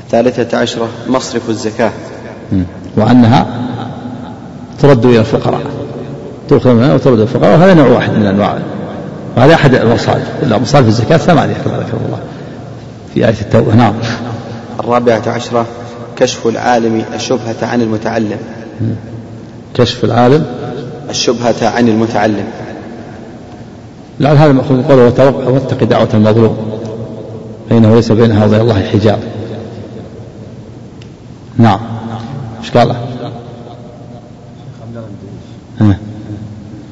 الثالثة عشرة مصرف الزكاة. وأنها ترد إلى الفقراء. تؤخذ منها وترد إلى الفقراء وهذا نوع واحد من أنواع وهذا أحد المصارف مصارف الزكاة ثمانية كما ذكر الله في آية التوبة. نعم. الرابعة عشرة كشف العالم الشبهة عن المتعلم. كشف العالم الشبهة عن المتعلم. لعل هذا مأخوذ قوله واتق دعوة المظلوم فإنه ليس بينها وبين الله حجاب نعم. إيش قال؟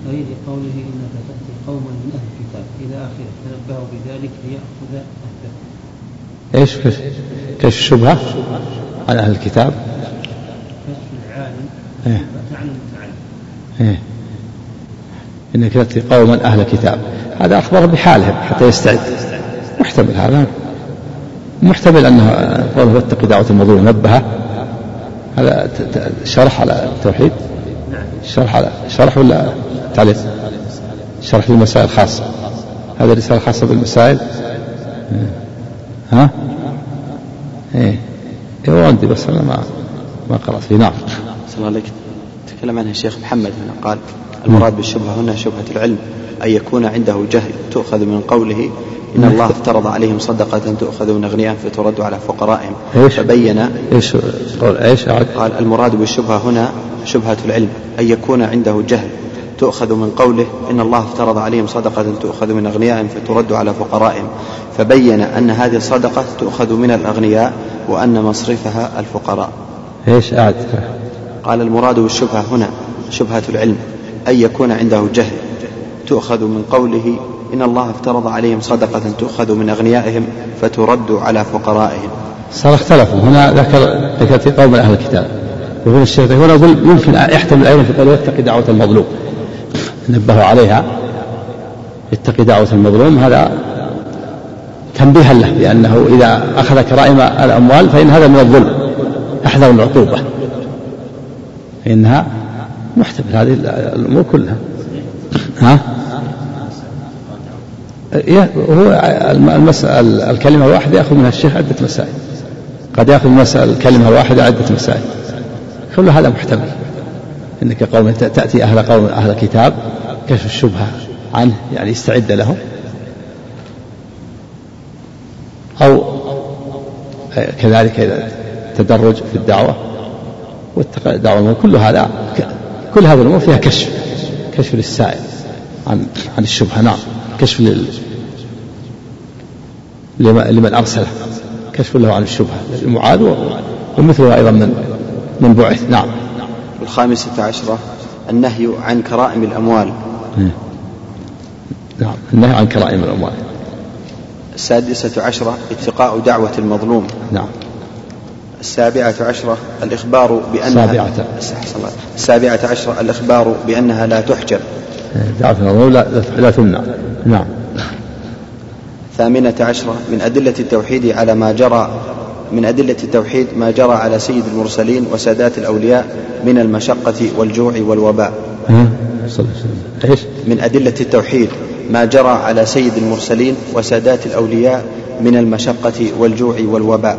أريد قوله إنك تأتي قوما من أهل الكتاب إلى آخره تنبهوا بذلك ليأخذ أهله. إيش كشف الشبهة عن أهل الكتاب؟ كشف العالم إيه. عن المتعلم إيه. إنك تأتي قوما أهل كتاب هذا أخبر بحالهم حتى يستعد. محتمل هذا. محتمل أنه قوله واتق دعوة المظلوم نبه. هذا شرح على التوحيد؟ شرح على شرح ولا تعليق؟ شرح للمسائل الخاصة هذا رسالة خاصة بالمسائل؟ ها؟ إيه. إيه عندي بس أنا ما ما قرأت. فيه نعم. الله عليك تكلم عنها الشيخ محمد هنا قال. المراد بالشبهة هنا شبهة العلم أن يكون عنده جهل تؤخذ من قوله إن الله افترض عليهم صدقة تؤخذ من أغنياء فترد على فقرائهم. إيش؟ فبين إيش قول؟ أعد قال المراد بالشبهة هنا شبهة العلم أن يكون عنده جهل تؤخذ من قوله إن الله افترض عليهم صدقة تؤخذ من أغنيائهم فترد على فقرائهم. فبين أن هذه الصدقة تؤخذ من الأغنياء وأن مصرفها الفقراء. أعد قال المراد بالشبهة هنا شبهة العلم. أن يكون عنده جهل. تؤخذ من قوله إن الله افترض عليهم صدقة تؤخذ من أغنيائهم فترد على فقرائهم. صار اختلفوا هنا ذكر ذكر في قوم أهل الكتاب. يقول الشيخ هنا يقول يمكن يحتمل أيضا في قوله اتق دعوة المظلوم. نبهوا عليها. اتق دعوة المظلوم. هذا تنبيها له بأنه إذا أخذ كرائم الأموال فإن هذا من الظلم. أحذر العقوبة فإنها محتمل. هذه الأمور كلها. ها؟ هو المسألة الكلمة الواحدة يأخذ منها الشيخ عدة مسائل. قد يأخذ مسألة الكلمة الواحدة عدة مسائل. كل هذا محتمل؟ إنك قوم تأتي أهل قوم أهل كتاب كشف الشبهة عنه يعني يستعد له. أو كذلك تدرج في الدعوة. واتقى الدعوه كل هذا كل هذه الأمور فيها كشف كشف للسائل عن عن الشبهة نعم. كشف لل لمن أرسله كشف له عن الشبهة. المعاد ومثله أيضا من من بعث نعم. الخامسة عشرة النهي عن كرائم الأموال. نعم النهي عن كرائم الأموال. السادسة عشرة اتقاء دعوة المظلوم. نعم. السابعة عشرة الإخبار بأنها السابعة السابعة عشرة الإخبار بأنها لا تحجب دعوة لا, لا تمنع. نعم. الثامنة عشرة من أدلة التوحيد على ما جرى من أدلة التوحيد ما جرى على سيد المرسلين وسادات الأولياء من المشقة والجوع والوباء. إيش؟ من أدلة التوحيد ما جرى على سيد المرسلين وسادات الأولياء من المشقة والجوع والوباء.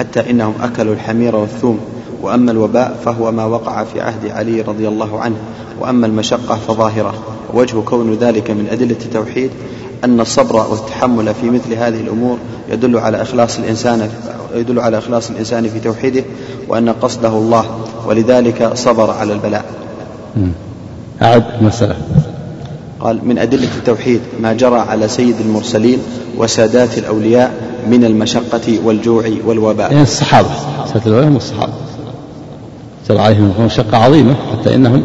حتى إنهم أكلوا الحمير والثوم وأما الوباء فهو ما وقع في عهد علي رضي الله عنه وأما المشقة فظاهرة وجه كون ذلك من أدلة التوحيد أن الصبر والتحمل في مثل هذه الأمور يدل على إخلاص الإنسان يدل على إخلاص الإنسان في توحيده وأن قصده الله ولذلك صبر على البلاء. أعد مسألة. قال من أدلة التوحيد ما جرى على سيد المرسلين وسادات الأولياء من المشقة والجوع والوباء. يعني الصحابة سادات الأولياء هم الصحابة. جرى عليهم مشقة عظيمة حتى إنهم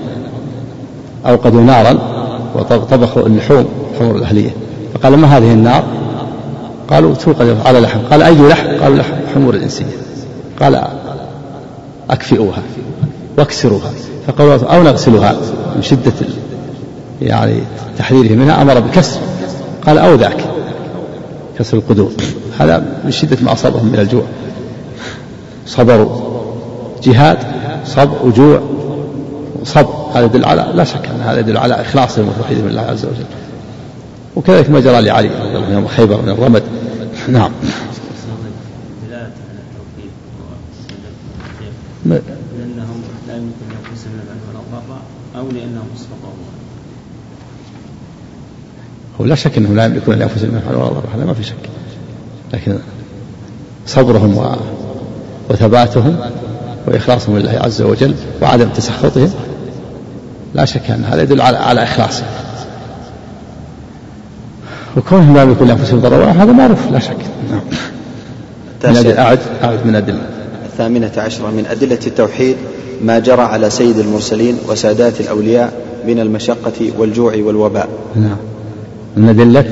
أوقدوا نارا وطبخوا اللحوم حمر الأهلية. فقال ما هذه النار؟ قالوا توقد على لحم. قال أي لحم؟ قالوا لحم حمور الإنسية. قال أكفئوها واكسروها. فقالوا أو نغسلها من شدة يعني تحريره منها أمر بكسر قال أو ذاك. كسر القدور هذا من شدة ما أصابهم من الجوع. صبروا جهاد صبر وجوع صبر. هذا يدل على لا شك أن هذا يدل على إخلاصهم وتوحيدهم لله عز وجل. وكذلك ما جرى لعلي رضي الله عنه يوم خيبر من الرمد. نعم لأنهم لا يمكن أنفسهم من ولا ضرا أو لأنهم استطاعوا هو لا شك انهم لا يملكون لأنفسهم نفعا ولا ضرا هذا ما في شك. لكن صبرهم و... وثباتهم وإخلاصهم لله عز وجل وعدم تسخطهم لا شك أن هذا يدل على على اخلاصهم وكونهم لا يملكون لأنفسهم ضرا هذا معروف لا شك. نعم. من أدل أعد أعد من أدلة. الثامنة عشرة. من أدلة التوحيد ما جرى على سيد المرسلين وسادات الأولياء من المشقة والجوع والوباء. نعم. من أدلة؟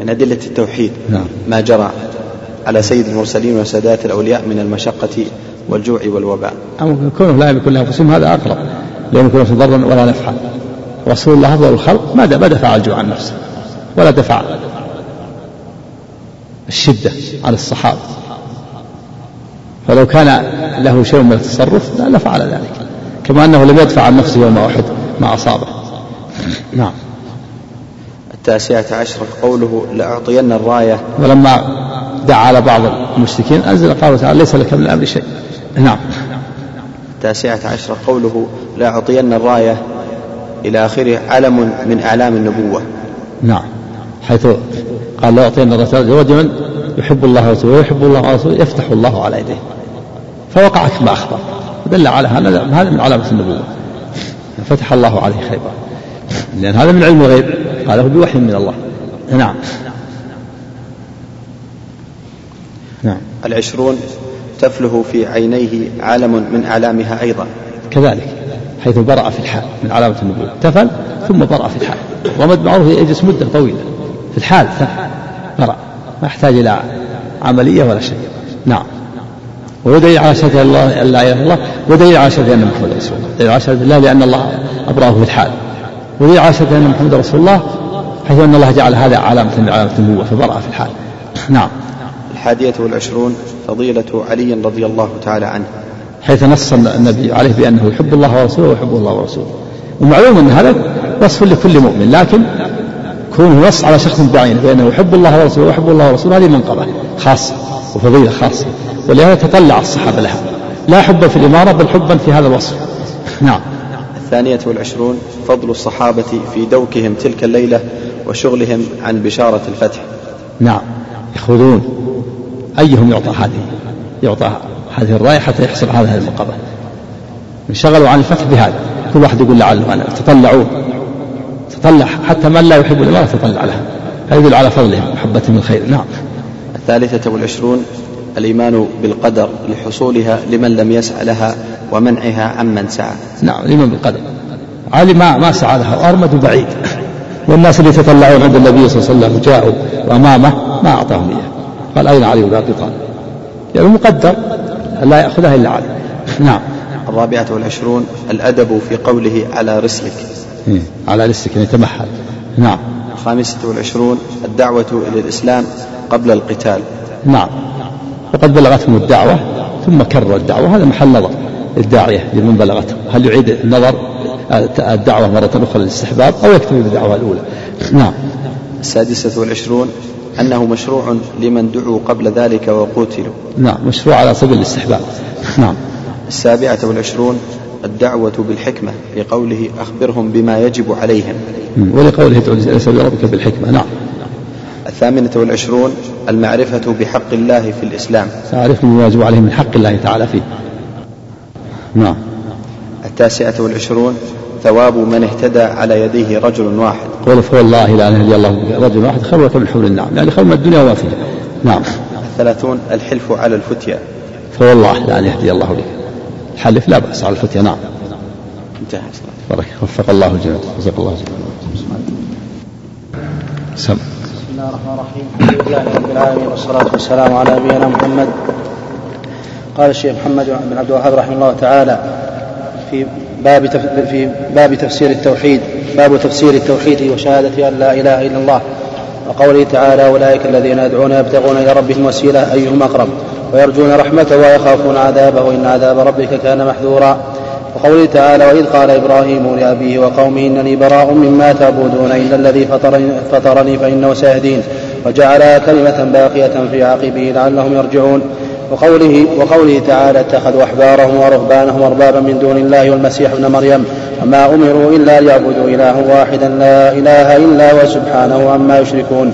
من أدلة التوحيد. نعم. ما جرى على سيد المرسلين وسادات الأولياء من المشقة والجوع والوباء. أما كونهم لا يملكون لأنفسهم هذا أقرب. لا يملكون لهم ضرا ولا نفعا. رسول الله أفضل الخلق ما دفع الجوع عن نفسه ولا دفع الشدة على الصحابة. فلو كان له شيء من التصرف لا لفعل ذلك. كما أنه لم يدفع عن نفسه يوم أحد ما أصابه. نعم. التاسعة عشرة قوله لأعطين الراية. ولما دعا على بعض المشركين أنزل قوله تعالى ليس لك من الأمر شيء. نعم. التاسعة عشرة قوله لأعطين الراية. إلى آخره علم من أعلام النبوة. نعم. حيث قال لا أعطينا الرسول رجلا يحب الله ورسوله ويحب الله ورسوله يفتح الله على يديه. فوقع كما أخبر. ودل على هذا هذا من علامة النبوة. فتح الله عليه خيبر. لأن هذا من علم الغيب. قاله بوحي من الله. نعم. نعم. العشرون تفله في عينيه علم من أعلامها أيضا. كذلك حيث برأ في الحال من علامة النبوة. تفل ثم برأ في الحال. رمد معروف يجلس مدة طويلة. في الحال برأ. ما يحتاج إلى عملية ولا شيء. نعم. ودليل على شهادة الله لا إله إلا الله. ودليل على شهادة أن محمد رسول الله. دليل على شهادة الله لأن الله أبرأه في الحال. ودليل على شهادة أن محمد رسول الله حيث أن الله جعل هذا علامة من علامة النبوة فبرأ في الحال. نعم. الحادية والعشرون فضيلة علي رضي الله تعالى عنه. حيث نص النبي عليه بأنه يحب الله ورسوله ويحب الله ورسوله. ومعلوم أن هذا وصف لكل مؤمن لكن كونه نص على شخص بعينه بأنه يحب الله ورسوله ويحب الله ورسوله هذه منقبة خاصة وفضيلة خاصة ولهذا تطلع الصحابة لها. لا حبا في الإمارة بل حبا في هذا الوصف. نعم. الثانية والعشرون فضل الصحابة في دوكهم تلك الليلة وشغلهم عن بشارة الفتح. نعم يأخذون أيهم يعطى هذه؟ يعطى هذه الراية حتى يحصل على هذه انشغلوا عن الفتح بهذا. كل واحد يقول لعله أنا تطلعون تطلع حتى من لا يحب الإمارة تطلع لها. هذا يدل على فضلهم محبتهم الخير. نعم. الثالثة والعشرون الإيمان بالقدر لحصولها لمن لم يسعى لها ومنعها عمن سعى. نعم الإيمان بالقدر. علي ما ما سعى لها وأرمد بعيد. والناس اللي يتطلعون عند النبي صلى الله عليه وسلم جاءوا وأمامه ما أعطاهم إياه. قال أين علي بن أبي طالب؟ يعني مقدر لا يأخذها إلا علي. نعم. الرابعة والعشرون الأدب في قوله على رسلك. إيه، على رسلك أن يتمحل نعم. الخامسة والعشرون الدعوة إلى الإسلام قبل القتال. نعم. وقد بلغتهم الدعوة ثم كرر الدعوة. هذا محل نظر الداعية لمن بلغته. هل يعيد النظر الدعوة مرة أخرى للاستحباب أو يكتفي بالدعوة الأولى؟ نعم. السادسة والعشرون أنه مشروع لمن دعوا قبل ذلك وقتلوا. نعم مشروع على سبيل الاستحباب. نعم. السابعة والعشرون الدعوة بالحكمة لقوله أخبرهم بما يجب عليهم. ولقوله سبيل ربك بالحكمة. نعم. الثامنة والعشرون المعرفة بحق الله في الإسلام. تعرف ما يجب عليه من حق الله تعالى فيه. نعم. التاسعة والعشرون ثواب من اهتدى على يديه رجل واحد. قول فوالله لا ان يهدي الله رجل واحد خير من حور النعم يعني خير من الدنيا وما فيها. نعم. الثلاثون الحلف على الفتيا فوالله لا ان يهدي الله. بك الحلف لا بأس على الفتيا نعم. انتهى. بارك وفق الله الجميع جزاك الله خيرا الله الرحمن الرحيم الحمد لله رب العالمين والصلاة والسلام على نبينا محمد قال الشيخ محمد بن عبد الوهاب رحمه الله تعالى في باب. في باب تفسير التوحيد باب تفسير التوحيد وشهادة أن لا إله إلا الله وقوله تعالى أولئك الذين يدعون يبتغون إلى ربهم وسيلة أيهم أقرب ويرجون رحمته ويخافون عذابه وإن عذاب ربك كان محذورا وقوله تعالى وإذ قال إبراهيم لأبيه وقومه إنني براء مما تعبدون إلا الذي فطرني, فطرني فإنه سيهدين وجعلها كلمة باقية في عقبه لعلهم يرجعون. وقوله وقوله تعالى اتخذوا أحبارهم ورهبانهم أربابا من دون الله والمسيح ابن مريم. وما أمروا إلا ليعبدوا إلها واحدا لا إله إلا هو سبحانه عما يشركون.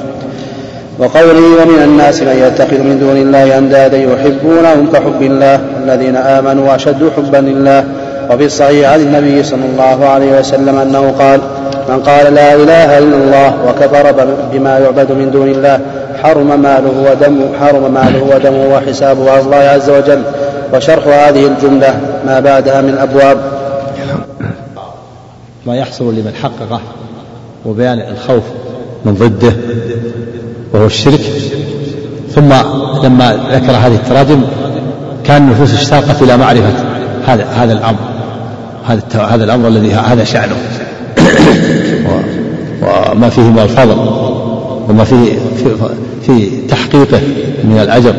وقوله ومن الناس من يتخذ من دون الله أندادا يحبونهم كحب الله الذين آمنوا اشد حبا لله وفي الصحيح عن النبي صلى الله عليه وسلم أنه قال من قال لا إله إلا الله وكفر بما يعبد من دون الله حرم ماله ودمه حرم ماله ودمه وحسابه على الله عز وجل. وشرح هذه الجملة ما بعدها من أبواب. ما يحصل لمن حققه وبيان الخوف من ضده وهو الشرك. ثم لما ذكر هذه التراجم كان النفوس اشتاقت إلى معرفة هذا هذا الأمر. هذا هذا الأمر الذي هذا شأنه. وما فيه من الفضل وما فيه في تحقيقه من الأجر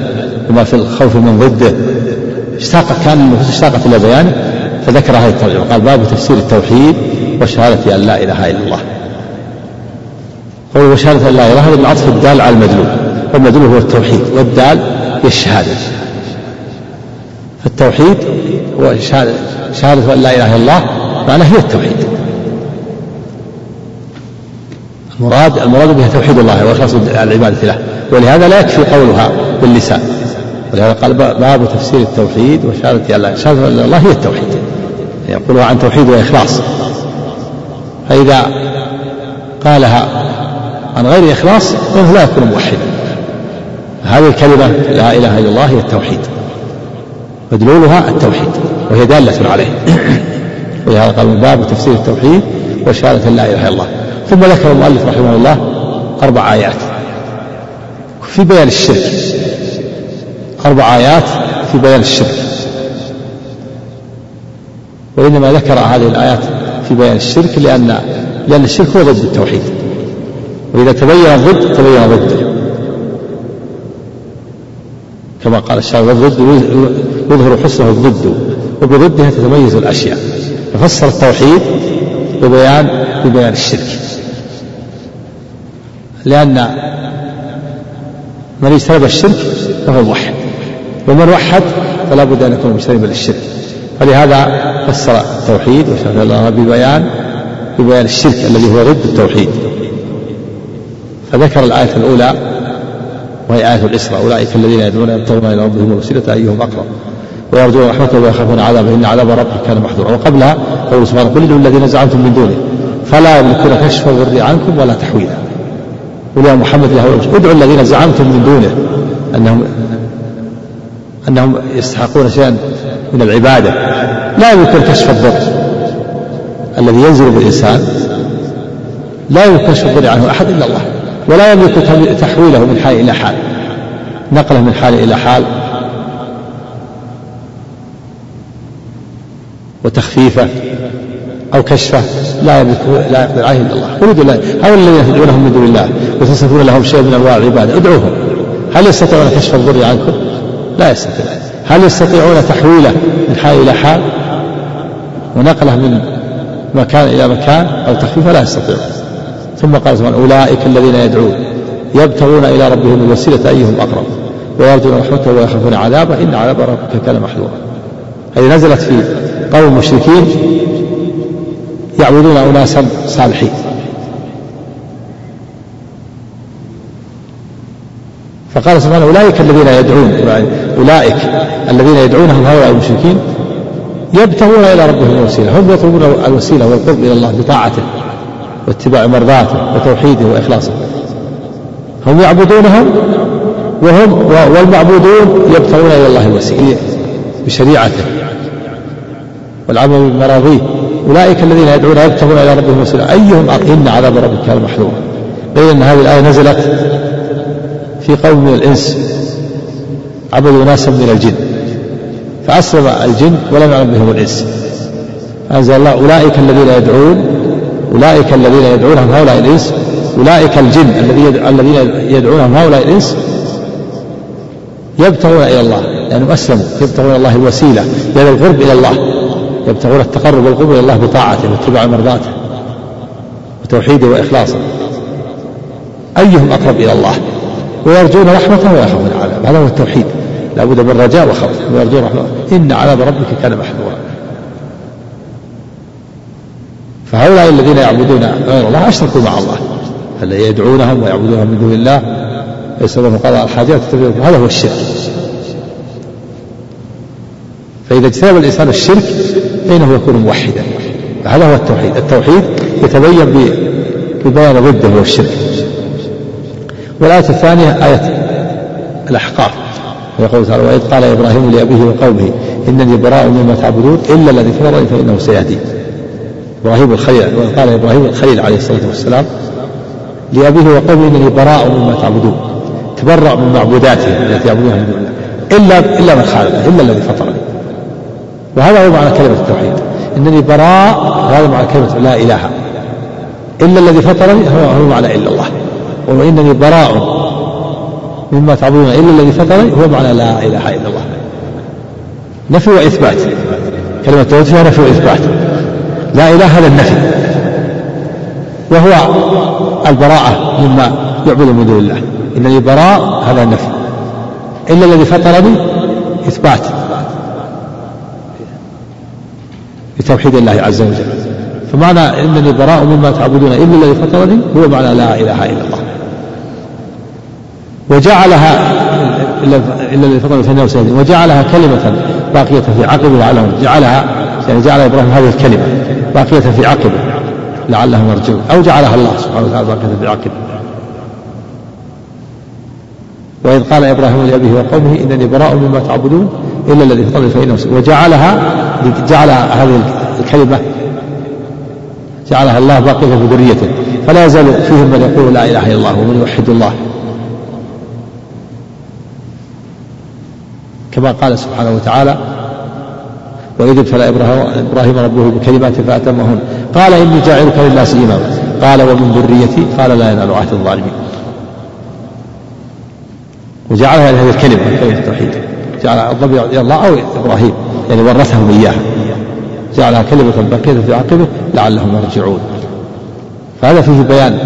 وما في الخوف من ضده. اشتاق كان النفوس اشتاقت إلى بيانه فذكر هذه الترجمة. قال باب تفسير التوحيد وشهادة أن لا إله إلا الله. قول وشهادة أن لا إله إلا الله العطف الدال على المدلول. والمدلول هو التوحيد والدال هي الشهادة. فالتوحيد هو شهادة, شهادة أن لا إله إلا الله معناه هي التوحيد. المراد المراد بها توحيد الله وإخلاص العبادة له. ولهذا لا يكفي قولها باللسان. ولهذا قال باب تفسير التوحيد وشهادة الله شهادة الله هي التوحيد. يقولها عن توحيد وإخلاص. فإذا قالها عن غير إخلاص فإنه لا يكون موحدا. هذه الكلمة لا إله إلا الله هي التوحيد. مدلولها التوحيد وهي دالة عليه. ولهذا قال باب تفسير التوحيد وشهادة لا إله إلا الله. ثم ذكر المؤلف رحمه الله أربع آيات. في بيان الشرك. أربع آيات في بيان الشرك. وإنما ذكر هذه الآيات في بيان الشرك لأن لأن الشرك هو ضد التوحيد. وإذا تبين الضد تبين ضده كما قال الشاعر والضد يظهر حسنه الضد وبضدها تتميز الأشياء. ففسر التوحيد ببيان ببيان الشرك. لأن من اجتنب الشرك فهو موحد ومن وحد فلا بد أن يكون مجتنبا للشرك. فلهذا فسر التوحيد وشرح الله ببيان ببيان الشرك الذي هو ضد التوحيد. فذكر الآية الأولى وهي آية الإسراء. أولئك الذين يدعون يبتغون إلى ربهم الوسيلة أيهم أقرب. ويرجون رحمته ويخافون عذابه. إن عذاب ربك كان محذورا. وقبلها قول سبحانه قل الذين زعمتم من دونه فلا يملكون كشف الضر عنكم ولا تحويلا. قل يا محمد له ادعوا الذين زعمتم من دونه أنهم أنهم يستحقون شيئا من العبادة. لا يمكن كشف الضر الذي ينزل بالإنسان. لا يمكن كشف الضر عنه أحد إلا الله. ولا يملك تحويله من حال إلى حال. نقله من حال إلى حال. وتخفيفه أو كشفه لا يملك لا يقدر عليه إلا الله. قل الله. هؤلاء الذين تدعونهم من دون الله وتصفون لهم شيء من أنواع العبادة. ادعوهم. هل يستطيعون كشف الضر عنكم؟ لا يستطيع. هل يستطيعون تحويله من حال إلى حال؟ ونقله من مكان إلى مكان أو تخفيفه لا يستطيعون ثم قال سبحانه أولئك الذين يدعون. يبتغون إلى ربهم الوسيلة أيهم أقرب. ويرجون رحمته ويخافون عذابه. إن عذاب ربك كان محذورا. هذه نزلت في قوم المشركين يعبدون أناسا صالحين. فقال سبحانه أولئك الذين يدعون أولئك الذين يدعونهم هؤلاء المشركين يبتغون إلى ربهم الوسيلة هم يطلبون الوسيلة والقرب إلى الله بطاعته واتباع مرضاته وتوحيده وإخلاصه. هم يعبدونهم وهم والمعبودون يبتغون إلى الله الوسيلة بشريعته. والعمل بمراضيه أولئك الذين يدعون يبتغون إلى ربهم الوسيلة أيهم إن عذاب ربك كان محذورا بين أن هذه الآية نزلت في قوم من الإنس عبدوا ناسا من الجن فأسلم الجن ولم يعلم بهم الإنس. أنزل الله أولئك الذين يدعون أولئك الذين يدعونهم هؤلاء الإنس أولئك الجن الذين يدعونهم هؤلاء الإنس يبتغون إلى الله لأنهم أسلموا يبتغون الله الوسيلة يعني القرب إلى الله. يبتغون التقرب والقرب إلى الله بطاعته واتباع مرضاته وتوحيده وإخلاصه. أيهم أقرب إلى الله؟ ويرجون رحمته ويخافون عذابه هذا هو التوحيد. لابد من رجاء وخوف. ويرجون رحمته إن عذاب ربك كان محذورا. فهؤلاء الذين يعبدون غير الله أشركوا مع الله. الذين يدعونهم ويعبدونهم من دون الله؟ يسألون قضاء الحاجات هذا هو الشرك. فإذا اجتنب الإنسان الشرك فإنه يكون موحدا. هذا هو التوحيد. التوحيد يتبين ببيان ضده هو الشرك. والآية الثانية آية الأحقاف. ويقول تعالى وإذ قال إبراهيم لأبيه وقومه إنني براء مما تعبدون إلا الذي فطرني فإنه سيهدين إبراهيم الخليل وإذ قال إبراهيم الخليل عليه الصلاة والسلام لأبيه وقومه إنني براء مما تعبدون. تبرأ من معبوداته التي يعبدونها من دون الله. إلا إلا من خالقه إلا الذي فطرني وهذا هو معنى كلمة التوحيد. إنني براء وهذا معنى كلمة لا إله إلا الذي فطرني هو هو معنى إلا الله. وإنني براء مما تعبدون إلا الذي فطرني هو معنى لا إله إلا الله. نفي وإثبات. كلمة التوحيد فيها نفي وإثبات. لا إله هذا النفي. وهو البراءة مما يعبد من دون الله. إنني براء هذا النفي. إلا الذي فطرني إثبات. بتوحيد الله عز وجل. فمعنى انني براء مما تعبدون إلا الذي فطرني هو معنى لا إله إلا الله. وجعلها إلا الذي فطرني فانه سيهدين وجعلها كلمة باقية في عقبه لعلهم جعلها يعني جعل إبراهيم هذه الكلمة باقية في عقبه لعلهم يرجعون. أو جعلها الله سبحانه وتعالى باقية في عقبه. وإذ قال إبراهيم لأبيه وقومه إنني براء مما تعبدون إلا الذي فطرني فإنه وجعلها جعل هذه الكلمة جعلها الله باقية في ذريته. فلا يزال فيهم من يقول لا إله إلا الله ومن يوحد الله. كما قال سبحانه وتعالى وإذ ابتلى إبراهيم ربه بكلمات فأتمهن. قال إني جاعلك للناس إماما. قال ومن ذريتي؟ قال لا ينال عهد الظالمين. وجعلها هذه الكلمة كلمة التوحيد. جعل الضمير إلى الله أو إبراهيم يعني ورثهم إياها. جعلها كلمة بقية في عقبه لعلهم يرجعون. فهذا فيه بيان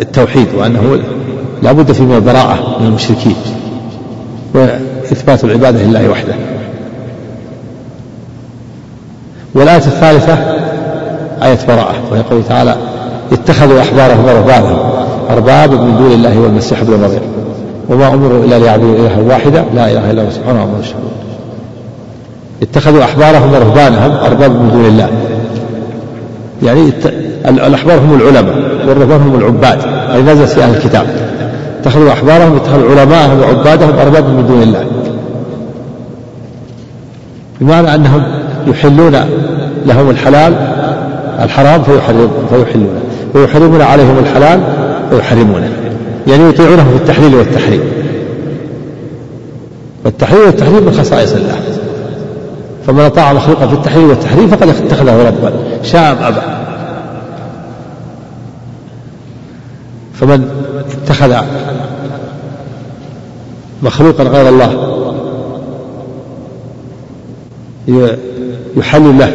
التوحيد وأنه لا بد فيه من البراءة من المشركين وإثبات العبادة لله وحده. والآية الثالثة آية براءة وهي قوله تعالى اتخذوا ورهبانهم أربابا من دون الله والمسيح ابن مريم. وما أمروا إلا ليعبدوا إلها واحدة لا إله إلا هو سبحانه وتعالى. اتخذوا أحبارهم ورهبانهم أربابا من دون الله. يعني الأحبار هم العلماء والرهبان هم العباد. أي نزل في أهل الكتاب؟ اتخذوا أحبارهم اتخذوا علماءهم وعبادهم أربابا من دون الله. بمعنى أنهم يحلون لهم الحلال الحرام فيحلونه ويحرمون عليهم الحلال ويحرمونه يعني يطيعونه في التحليل والتحريم. والتحليل والتحريم من خصائص الله. فمن أطاع مخلوقا في التحليل والتحريم فقد اتخذه ربا. شاء أم أبى فمن اتخذ مخلوقا غير الله يحل له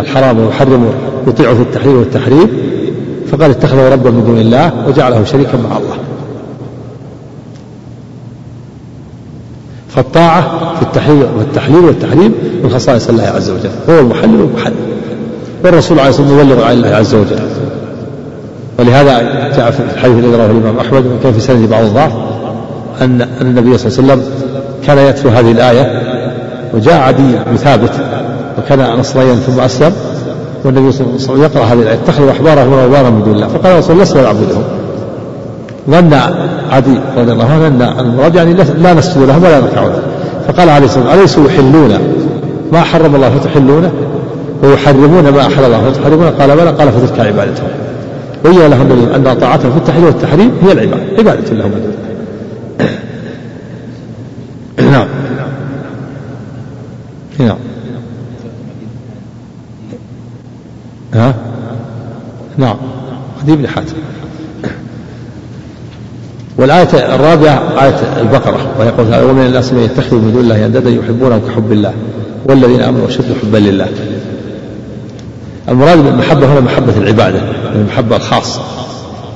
الحرام ويحرمه يطيعه في التحليل والتحريم فقد اتخذه ربا من دون الله وجعله شريكا مع الله. فالطاعة في التحليل والتحليل والتحريم من خصائص الله عز وجل. هو المحلل والمحلل والرسول عليه الصلاة والسلام يبلغ عن الله عز وجل. ولهذا جاء في الحديث الذي رواه الإمام أحمد وكان في سنده بعض الضعف أن النبي صلى الله عليه وسلم كان يتلو هذه الآية وجاء عدي بن ثابت وكان نصريا ثم أسلم والنبي صلى الله عليه وسلم يقرأ هذه الآية اتخذوا أحبارهم ورهبانهم من دون الله. فقال رسول الله لسنا نعبدهم ظن عدي رضي الله عنه أن المراد يعني لا نسجد لهم ولا نركع لهم فقال عليه الصلاة والسلام أليسوا يحلون؟ ما حرم الله فتحلونه ويحرمون ما أحل الله فتحرمونه قال بلى. قال فتلك عبادتهم. بين لهم أن طاعتهم في التحليل والتحريم هي العبادة عبادة لهم. نعم. نعم. ها؟ نعم. عدي بن حاتم. والآية الرابعة آية البقرة ويقول ومن الناس من يتخذ من دون الله أندادا يحبونهم كحب الله والذين آمنوا أشد حبا لله. المراد بالمحبة هنا محبة العبادة المحبة الخاصة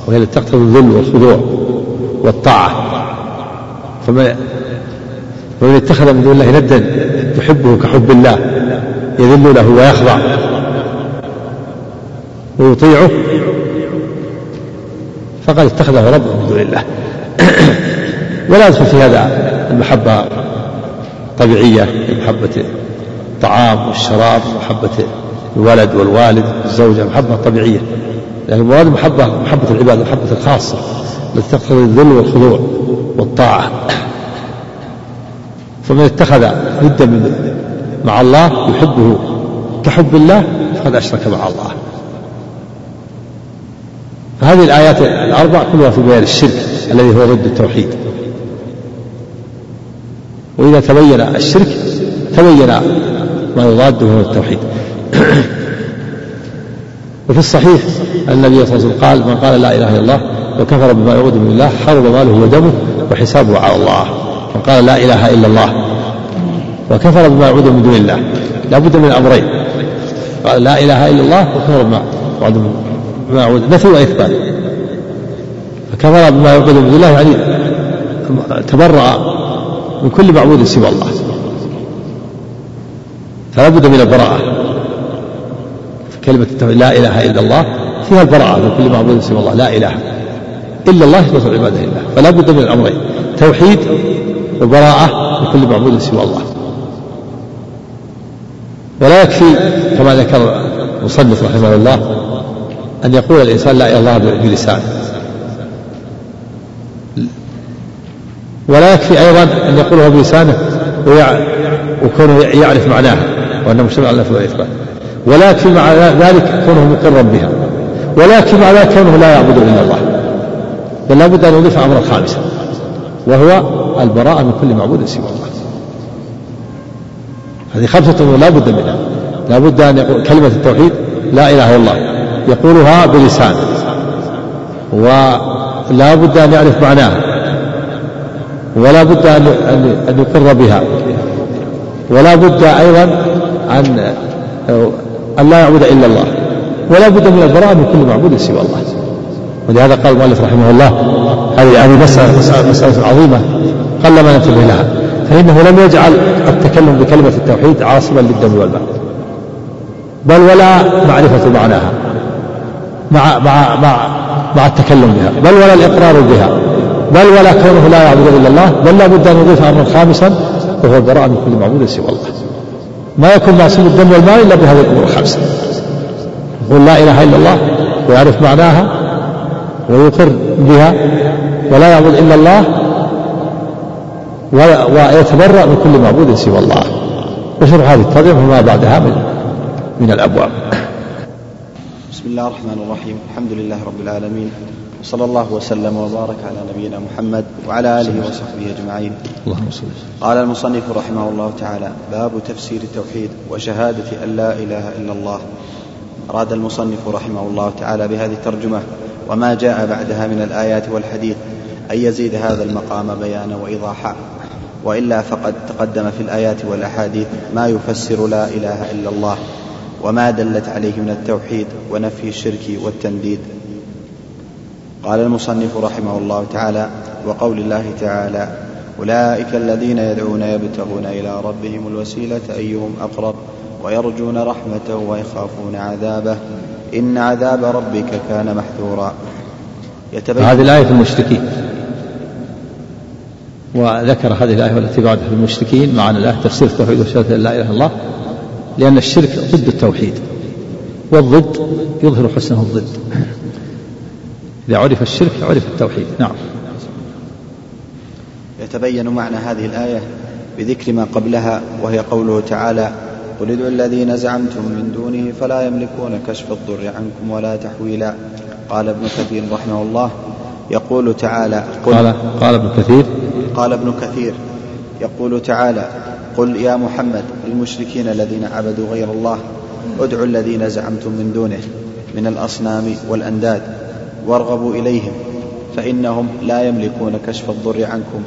وهي التي تقتضي الذل والخضوع والطاعة. فمن ومن اتخذ من دون الله ندا يحبه كحب الله يذل له ويخضع ويطيعه فقد اتخذه ربه من دون الله. ولا يدخل في هذا المحبة طبيعية محبة الطعام والشراب محبة الولد والوالد الزوجة محبة طبيعية. لأن المراد محبة محبة العبادة محبة الخاصة التي تقتضي الذل والخضوع والطاعة. فمن اتخذ ندا مع الله يحبه كحب الله فقد أشرك مع الله. فهذه الآيات الأربع كلها في بيان الشرك. الذي هو ضد التوحيد. وإذا تبين الشرك تبين ما يضاده من التوحيد. وفي الصحيح النبي صلى الله عليه وسلم قال من قال لا إله إلا الله وكفر بما يعود من الله حرم ماله ودمه وحسابه على الله. من قال لا إله إلا الله وكفر بما يعود من دون الله. لا بد من أمرين. قال لا إله إلا الله وكفر بما يعود نفي وإثبات فكفر بما يعود من الله يعني تبرأ من كل معبود سوى الله. فلا بد من البراءة. كلمة لا إله إلا الله فيها البراءة من كل معبود سوى الله. لا إله إلا الله يثبت العبادة لله فلا بد من الأمرين. توحيد وبراءة من كل معبود سوى الله. ولا يكفي كما ذكر المصنف رحمه الله أن يقول الإنسان لا إله إلا الله بلسانه. ولا يكفي أيضا أن يقولها بلسانه وكونه يعرف معناها وأنه مجتمع على النفي والإثبات ولا يكفي مع ذلك كونه مقرا بها. ولا يكفي مع ذلك كونه لا يعبد إلا الله. بل لابد أن يضيف أمرا خامسا وهو البراءة من كل معبود سوى الله. هذه خمسة لا بد منها. لا بد أن يقول كلمة التوحيد لا إله إلا الله يقولها بلسانه ولا بد أن يعرف معناها. ولا بد أن يقر بها. ولا بد أيضا أن أن لا يعبد إلا الله. ولا بد من البراءة من كل معبود سوى الله. ولهذا قال المؤلف رحمه الله هذه هذه مسألة, مسألة, عظيمة. قل ما ننتبه لها. فإنه لم يجعل التكلم بكلمة التوحيد عاصما للدم والمال بل ولا معرفة معناها. مع مع مع مع التكلم بها. بل ولا الإقرار بها. بل ولا كونه لا يعبد إلا الله بل لا بد أن يضيف أمرا خامسا وهو البراءة من كل معبود سوى الله. ما يكون معصوم الدم والمال إلا بهذه الأمور الخمسة. يقول لا إله إلا الله ويعرف معناها ويقر بها ولا يعبد إلا الله ويتبرأ من كل معبود سوى الله. وشرح هذه الترجمة وما بعدها من من الأبواب. بسم الله الرحمن الرحيم. الحمد لله رب العالمين. وصلى الله وسلم وبارك على نبينا محمد وعلى آله وصحبه أجمعين. اللهم صل قال المصنف رحمه الله تعالى: باب تفسير التوحيد وشهادة أن لا إله إلا الله. أراد المصنف رحمه الله تعالى بهذه الترجمة وما جاء بعدها من الآيات والحديث أن يزيد هذا المقام بيانا وايضاحا. وإلا فقد تقدم في الآيات والأحاديث ما يفسر لا إله إلا الله وما دلت عليه من التوحيد ونفي الشرك والتنديد قال المصنف رحمه الله تعالى وقول الله تعالى أولئك الذين يدعون يبتغون إلى ربهم الوسيلة أيهم أقرب ويرجون رحمته ويخافون عذابه إن عذاب ربك كان محذورا. يتبين هذه الآية في المشركين. وذكر هذه الآية والتي بعدها في المشركين معنى الآية تفسير التوحيد وشهادة لا إله إلا الله لأن الشرك ضد التوحيد والضد يظهر حسنه الضد. إذا عرف الشرك عرف التوحيد. نعم. يتبين معنى هذه الآية بذكر ما قبلها وهي قوله تعالى قل ادعوا الذين زعمتم من دونه فلا يملكون كشف الضر عنكم ولا تحويلا. قال ابن كثير رحمه الله. يقول تعالى قل قال, قال ابن كثير. قال ابن كثير. يقول تعالى قل يا محمد للمشركين الذين عبدوا غير الله ادعوا الذين زعمتم من دونه من الأصنام والأنداد. وارغبوا إليهم فإنهم لا يملكون كشف الضر عنكم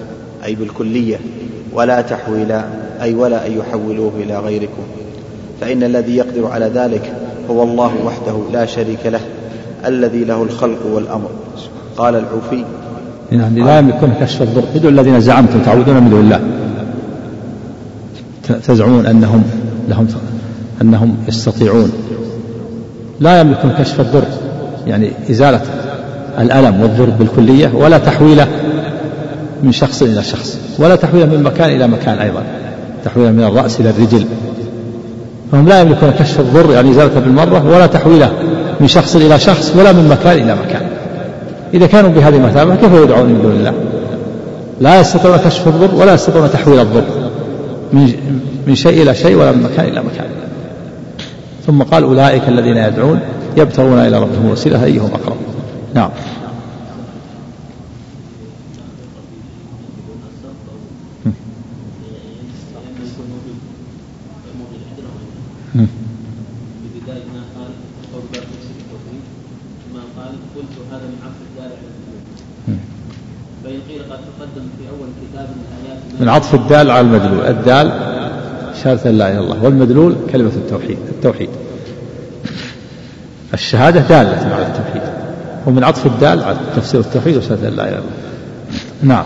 أي بالكلية ولا تحويلا أي ولا أن يحولوه إلى غيركم. فإن الذي يقدر على ذلك هو الله وحده لا شريك له الذي له الخلق والأمر. قال العوفي يعني لا يملكون كشف الضر. ادعوا الذين زعمتم تعبدون من دون الله. تزعمون أنهم لهم أنهم يستطيعون. لا يملكون كشف الضر. يعني إزالة الألم والضر بالكلية ولا تحويله من شخص إلى شخص ولا تحويله من مكان إلى مكان أيضا تحويله من الرأس إلى الرجل. فهم لا يملكون كشف الضر يعني ازالته بالمرة ولا تحويله من شخص إلى شخص ولا من مكان إلى مكان. إذا كانوا بهذه المثابة كيف يدعون من دون الله؟ لا يستطيعون كشف الضر ولا يستطيعون تحويل الضر من من شيء إلى شيء ولا من مكان إلى مكان. ثم قال أولئك الذين يدعون يبتغون إلى ربهم الوسيلة أيهم أقرب؟ نعم. من عطف الدال على المدلول. الدال شهادة لا إله إلا الله والمدلول كلمة التوحيد. التوحيد. الشهادة دالة على ومن عطف الدال على تفسير التوحيد وشهادة لا إله إلا الله. نعم.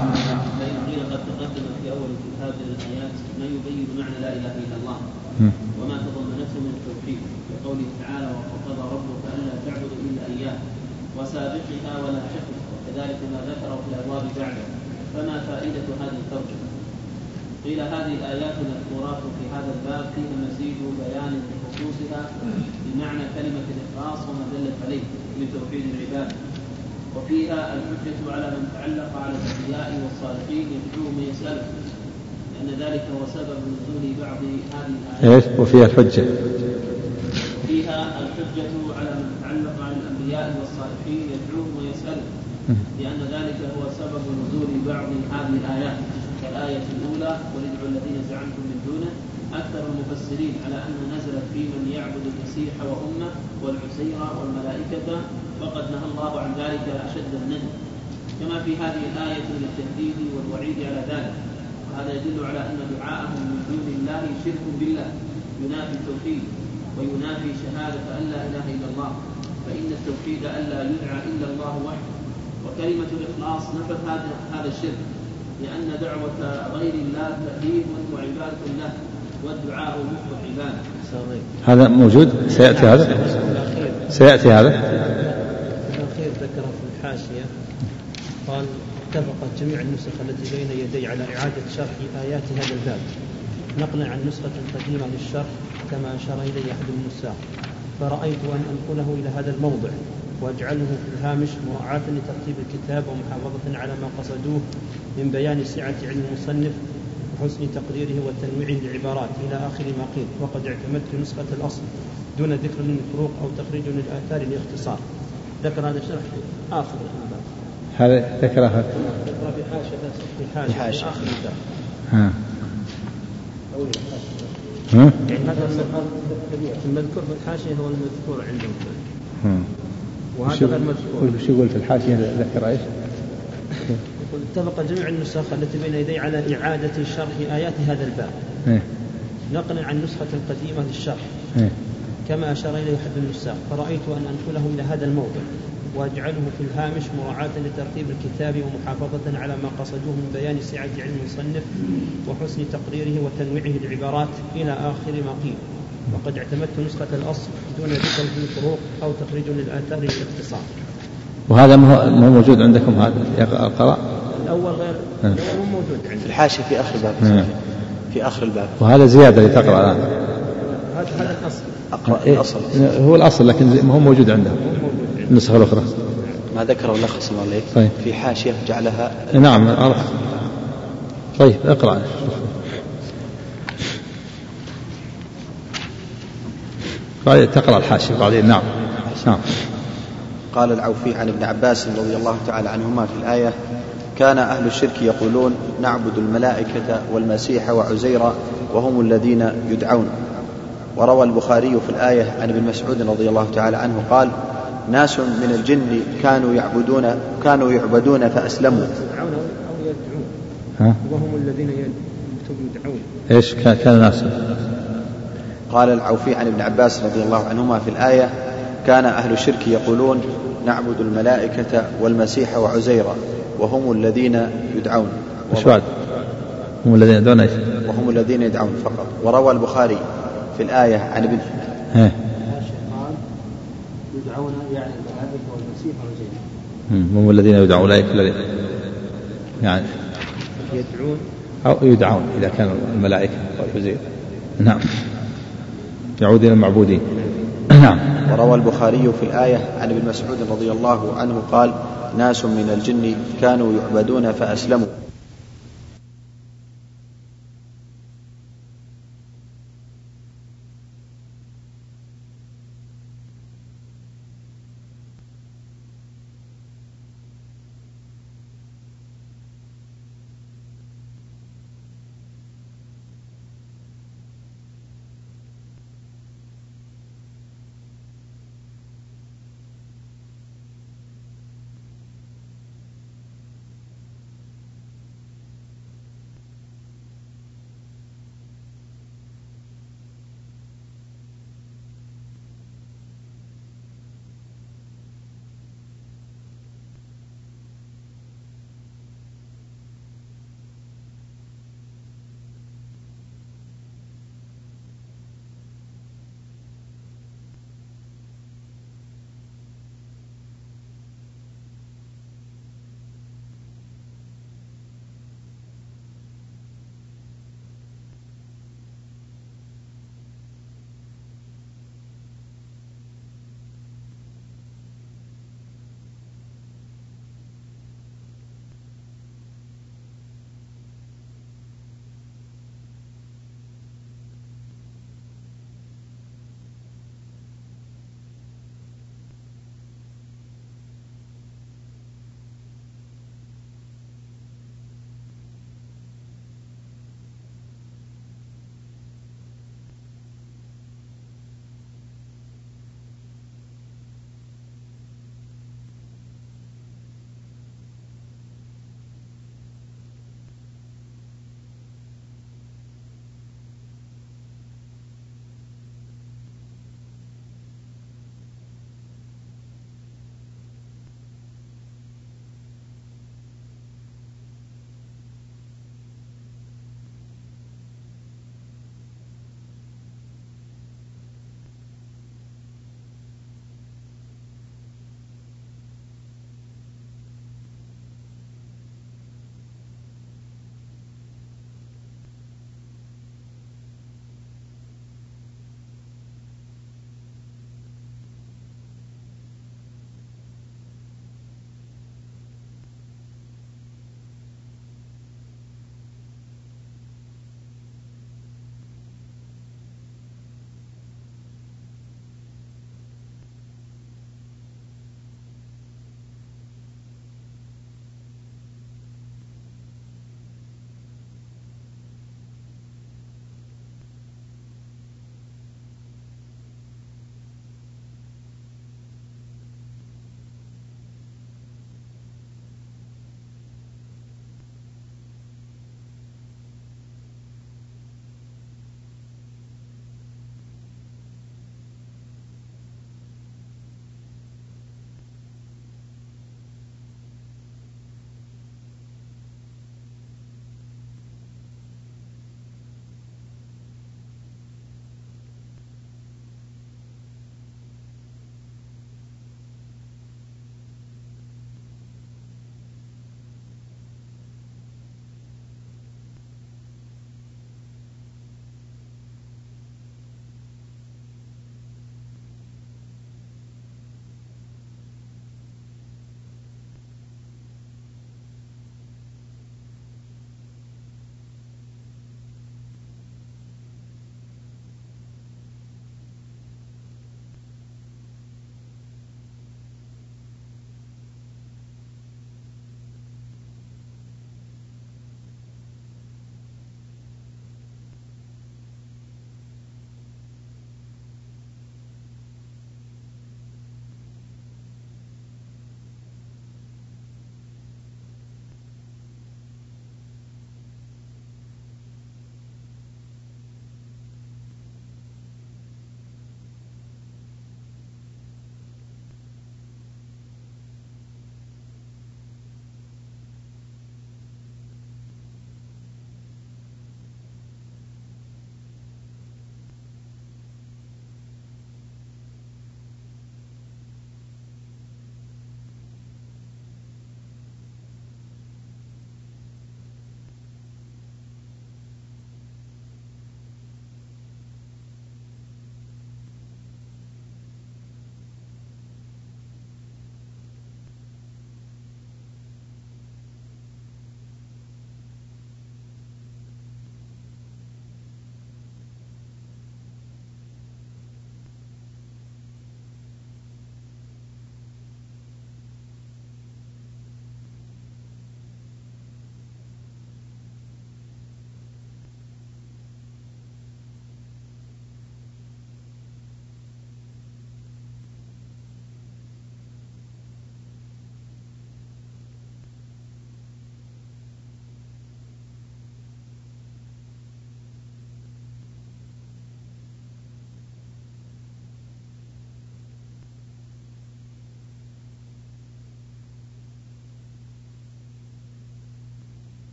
وفيها الحجة على من تعلق على الأنبياء والصالحين يدعوهم ويسألهم لأن ذلك هو سبب نزول بعض إيش؟ وفيها الحجة فيها الحجة على من تعلق على الأنبياء والصالحين يدعوهم ويسألهم لأن ذلك هو سبب نزول بعض هذه الآيات. كالآية الأولى ولدعوا الذين زعمتم من دونه أكثر المفسرين على أنها نزلت في من يعبد المسيح وأمه والعسير والملائكة وقد نهى الله عن ذلك أشد النهي كما في هذه الآية للتهديد والوعيد على ذلك. وهذا يدل على أن دعاءهم من دون الله شرك بالله ينافي التوحيد وينافي شهادة أن لا إله إلا الله. فإن التوحيد ألا يدعى إلا الله وحده. وكلمة الإخلاص نفت هذا هذا الشرك لأن دعوة غير الله تأديب وعبادة له والدعاء مخ العبادة. هذا موجود؟ سيأتي هذا؟ سيأتي هذا الأخير ذكر في الحاشية قال اتفقت جميع النسخ التي بين يدي على إعادة شرح آيات هذا الباب. نقلا عن نسخة قديمة للشرح كما أشار إليه أحد النساخ فرأيت أن أنقله إلى هذا الموضع وأجعله في الهامش مراعاة لترتيب الكتاب ومحافظة على ما قصدوه من بيان سعة علم المصنف وحسن تقديره وتنويع العبارات إلى آخر ما قيل وقد اعتمدت نسخة الأصل دون ذكر للفروق أو تخريج للآثار لاختصار ذكر هذا الشرح آخر الباب هذا ذكرها ذكر في حاشية في حاشية. ها. ها؟ يعني المذكور في الحاشية هو المذكور عندهم. وهذا غير مذكور. وش يقول في الحاشية؟ ذكر إيش؟ يقول اتفق جميع النسخ التي بين يدي على إعادة شرح آيات هذا الباب. إيه؟ نقلا عن نسخة قديمة للشرح. إيه؟ كما أشار إليه أحد النساخ. فرأيت أن أنقله إلى هذا الموضع. وأجعله في الهامش مراعاة لترتيب الكتاب ومحافظة على ما قصدوه من بيان سعة علم المصنف وحسن تقريره وتنويعه العبارات إلى آخر ما قيل. وقد اعتمدت نسخة الأصل دون ذكر في الفروق أو تخريج للآثار للاختصار. وهذا ما هو موجود عندكم هذا؟ القراء الأول غير. الأول مو موجود عندي في الحاشية في آخر الباب. آه. في آخر الباب. وهذا زيادة اللي تقرأ الآن هذا هذا الأصل. أقرأ إيه، الأصل هو الأصل لكن ما هو موجود عندهم. النسخة الأخرى. ما ذكره لخص الله عليك. طيب. في حاشية جعلها نعم أعرف طيب اقرأ. تقرأ الحاشية بعدين نعم نعم. قال العوفي عن ابن عباس رضي الله تعالى عنهما في الآية كان أهل الشرك يقولون نعبد الملائكة والمسيح وعزيرا وهم الذين يدعون. وروى البخاري في الآية عن ابن مسعود رضي الله تعالى عنه قال ناس من الجن كانوا يعبدون كانوا يعبدون فأسلموا. يدعون أو يدعون. ها؟ وهم الذين يد- يدعون. إيش كان كان الناس؟ قال العوفي عن ابن عباس رضي الله عنهما في الآية كان أهل الشرك يقولون نعبد الملائكة والمسيح وعزيرا وهم الذين يدعون. إيش بعد؟ هم الذين يدعون إيش؟ وهم الذين يدعون فقط. وروى البخاري في الآية عن ابن إيه. قال يدعون يعني الملائكة والمسيح وزيد مم. هم الذين يدعون اولئك الذين يعني يدعون؟ أو يدعون إذا كان الملائكة والعزير نعم. يعود إلى المعبودين. نعم. وروى البخاري في الآية عن ابن مسعود رضي الله عنه قال ناس من الجن كانوا يعبدون فأسلموا.